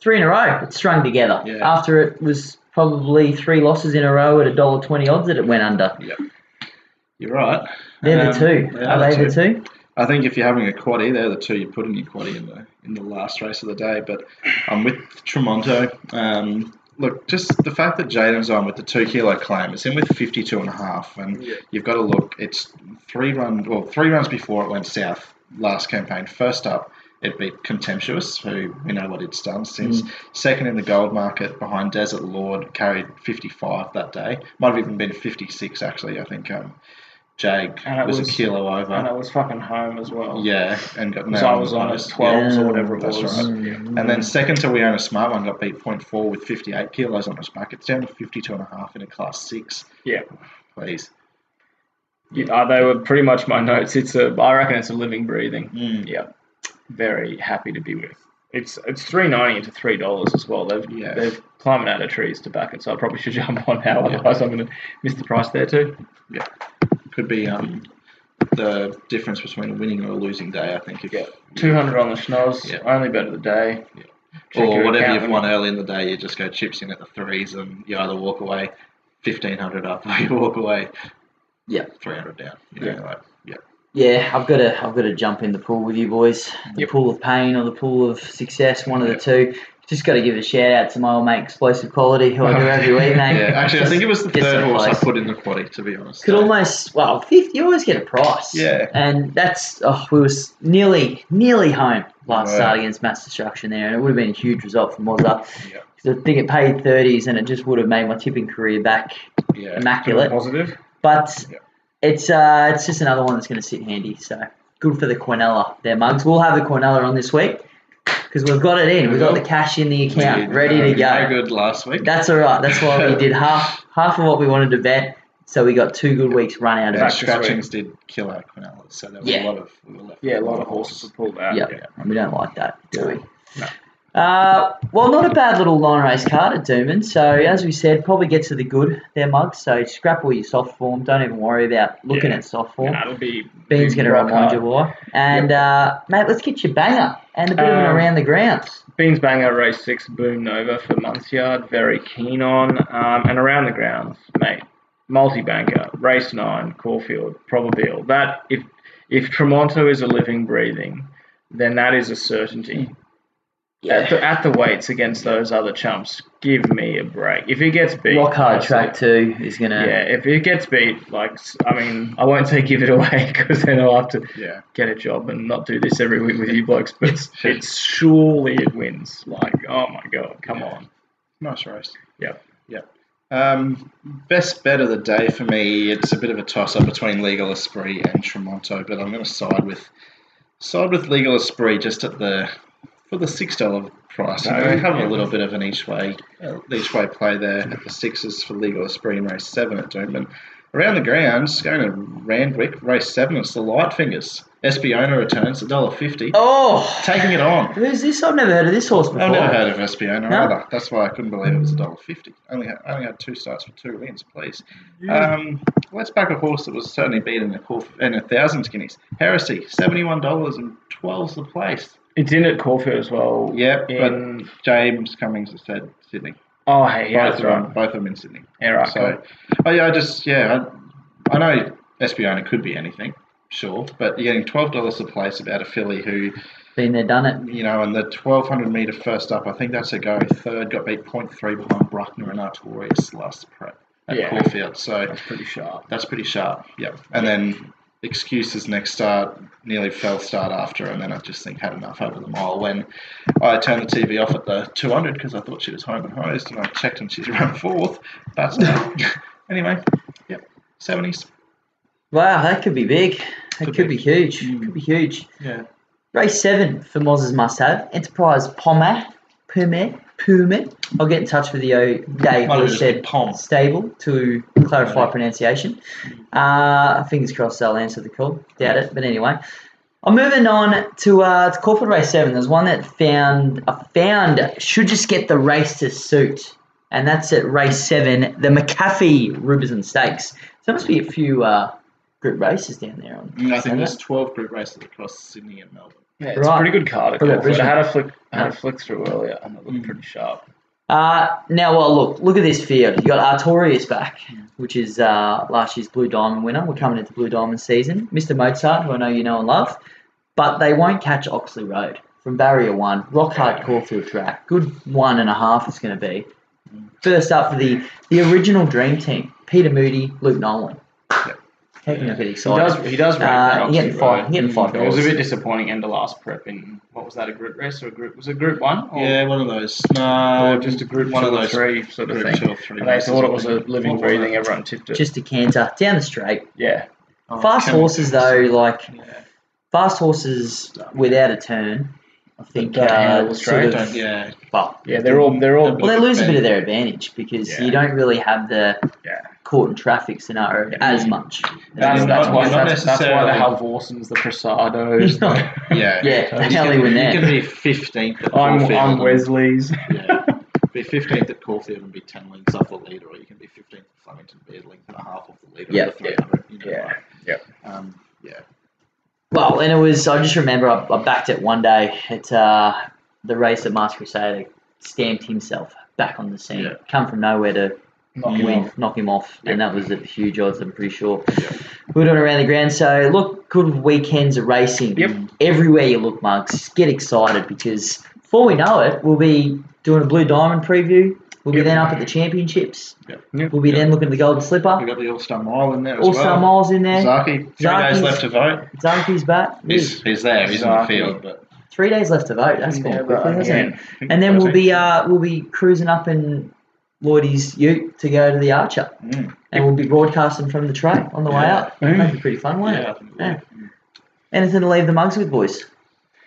three in a row. It's strung together. Yeah. After it was probably three losses in a row at a dollar twenty odds that it went under. You're right. They're the Um, two. they Are are they the the two? I think if you're having a quaddy, they're the two you put in your quaddy in the in the last race of the day. But I'm with Tremonto. Um, look, just the fact that Jaden's on with the two kilo claim, it's in with 52 and a half, and you've got to look. It's three run, well, three runs before it went south last campaign. First up, it beat Contemptuous, who we know what it's done since. Second in the gold market behind Desert Lord, carried 55 that day. Might have even been 56 actually. I think um, Jag it was, was- a kilo over. And it was fucking home as well. Yeah, and got Because I was on bonus. at 12s Yeah, or whatever it that's was. right. Mm. And then second to We Own a Smart One got beat 0.4 with 58 kilos on its back. It's down to 52 and a half in a class six. Yeah. Please. Yeah, uh, they were pretty much my notes. It's a, I reckon it's a living, breathing. Mm. Yeah, very happy to be with. It's it's three ninety into three dollars as well. They've Yeah. they've climbing out of trees to back it, so I probably should jump on now. Otherwise, I'm going to miss the price there too. Yeah, could be um, the difference between a winning or a losing day, I think. If, Yeah. Two hundred on the schnoz, Yeah. only bet of the day. Yeah. Or whatever you've won early in the day, you just go chips in at the threes and you either walk away 1500 up or you walk away Yeah. 300 down. You know, like, yeah. I've got to I've got to jump in the pool with you boys. The Yep. pool of pain or the pool of success, one of the two. Just got to give a shout out to my old mate Explosive Quality, who I do every week, mate. Yeah, actually, I think it was the third horse I put in the quaddy, to be honest. Could almost well, fifth. You always get a price. Yeah. and that's oh, we was nearly nearly home last start against Mass Destruction there, and it would have been a huge result for Mozza. Yeah. I think it paid thirties, and it just would have made my tipping career back Yeah. immaculate. Positive. But Yeah. It's uh, it's just another one that's going to sit handy. So good for the Quinella there, mugs. We'll have the Quinella on this week because we've got it in. We've got the cash in the account, We ready to go. No good last week. That's all right. That's why we did half half of what we wanted to bet. So we got two good weeks run out of And it. Back to scratchings did kill our Quinellas, so there was Yeah. a lot of we were left Yeah, a with lot of horses have pulled out. Yeah, and we don't like that, do we? No. Uh, well, not a bad little line race card at Doomben. So, as we said, probably get to the good there, Mugs. So, scrap all your soft form. Don't even worry about looking Yeah. at soft form. Nah, it'll be. Bean's be going to remind hard. you why. And, uh, mate, let's get your banger and a bit of an Um, around the grounds. Beans banger race six Boom Nova for Muncyard, very keen on. Um, and around the grounds, mate, multi banker, race nine, Caulfield, Probabile. That if if Tremonto is a living, breathing, then that is a certainty. At, the, at the weights against those other chumps, give me a break. If he gets beat, Rock hard honestly, track two is going to. Yeah, if he gets beat, like I mean, I won't say give it away because then I'll have to Yeah. get a job and not do this every week with you blokes. But it's, it's surely it wins. Like, oh my god, come on. Nice race. Yep. Yep. Um, best bet of the day for me, it's a bit of a toss up between Legal Esprit and Tremonto, but I'm going to side with side with Legal Esprit just at the for the six dollar price. You know, Okay. we have a little bit of an each way uh, each way play there at the sixes for Legal Esprit in race seven at Doomben. Around the grounds, going to Randwick, race seven, it's the Light Fingers. Espiona returns, $1.50. Oh! Taking it on. Who's this? I've never heard of this horse before. I've never heard of Espiona No. either. That's why I couldn't believe it was $1.50. Only had, only had two starts for two wins, please. Um, let's back a horse that was certainly beaten in a, call, in a thousand skinnies. Heresy, $71 and 12's the place. It's in at Caulfield as well. Yep, In but James Cummings has said Sydney. oh hey, yeah, both, that's of them, right. both of them in Sydney. Yeah, right. So, oh yeah, I just yeah, I, I know Espiona could be anything, sure, but you're getting twelve dollars a place about a filly who Been there, done it. you know, and the twelve hundred meter first up, I think that's a go. Third got beat 0.3 behind Bruckner and Artorias last prep at Yeah. Caulfield, so That's pretty sharp. that's pretty sharp. Yep, and then excuses next start nearly fell start after, and then I just think had enough over the mile when I turned the TV off at the 200 because I thought she was home and hosed, and I checked and she's around fourth. But uh, anyway, yep, 70s. Wow, that could be big. That could, Could be. be. huge. Mm. Could be huge. Yeah. Race seven for Moz's must have. Enterprise Pomat. Pumet. Pumet. I'll get in touch with the O Dave Might have just been said stable to clarify pronunciation. Uh, fingers crossed they'll answer the call. Doubt it, but anyway. I'm moving on to uh, to Corporate Race Seven. There's one that found I found should just get the race to suit, and that's at Race Seven, the McAfee Rubiton Stakes. So there must be a few uh, group races down there. On Mm, I think there's 12 group races across Sydney and Melbourne. Yeah, it's Right. a pretty good card. at Pretty Caulfield. good. I had a flick. I had a flick through earlier, and it looked Mm. pretty sharp. Uh, now, well, look, look at this field. You got Artorias back, which is uh, last year's Blue Diamond winner. We're coming into Blue Diamond season. Mr. Mozart, who I know you know and love, but they won't catch Oxley Road from Barrier One. Rock hard Caulfield track. Good one and a half it's going to be. First up for the the original Dream Team: Peter Moody, Luke Nolan. How can you not get He excited? does. He does rate Uh, that he getting Oxley five- Road. he getting five It was a bit disappointing end of last prep in what was that a group race or a group was it group one or, Yeah, one of those. No, or just a group one one of those three sort of group thing. two or three. They thought it was a living, breathing. were Everyone tipped it. Just a canter down the straight. yeah, Oh, Fast horses though, like yeah. fast horses without a turn. I think uh, the sort of, Don't, yeah, well, Yeah, they're all they're all. well, they lose a bit of their advantage because Yeah. you don't really have the Yeah. court and traffic scenario as much. That's, Yeah, that's not- why not that's, that's why they necessarily- have Vorsons, the Prasados. Yeah. yeah, Yeah, He's Kelly gonna- win He can be 15th at I'm I'm and- Wesley's. Yeah, be 15th at Caulfield and be 10 lengths off the leader, or you can be 15th at Flemington, be a length and a half off the leader. Yeah, at the 300. You know, Yeah, like, yep. Um, yeah. Well, and it was. I just remember I, I backed it one day at uh, the race at Master Crusader. Stamped himself back on the scene. Yeah. Come from nowhere to Knock him win, off. knock him off, Yeah. and that was at huge odds. I'm pretty sure. Yeah. We We're doing around the ground, so look, good weekends of racing. Yep. Everywhere you look, mugs, get excited because before we know it, we'll be doing a Blue Diamond preview. We'll be Yep. then up at the championships. Yep. Yep. We'll be then looking at the Golden Slipper. We've got the All Star Mile in there as All Star well. Miles in there. Zaaki, three Zaaki's- days left to vote. Zaaki's back. He's, he's there, he's in the field, but Three days left to vote. That's gone Yeah, quickly, but hasn't it? And then we'll be uh, we'll be cruising up in Lloydie's Ute to go to the Archer, Mm. and we'll be broadcasting from the track on the way Yeah. up. That'd be pretty fun, won't Yeah, it? Yeah. Anything to leave the mugs with, boys?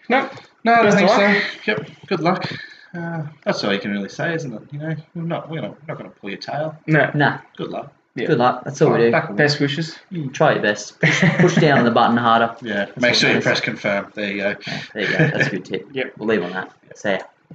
no, No, I don't think so. Yep, good luck. Uh, that's all you can really say, isn't it? You know, we're not we're not, not going to pull your tail. no. Nah. Good luck. Yeah. Good luck. That's all we do. Back. Best wishes. You try your best. Push, push down on the button harder. Yeah, That's make sure you press confirm. There you go. There you go. That's a good tip. Yep. We'll leave on that. See ya.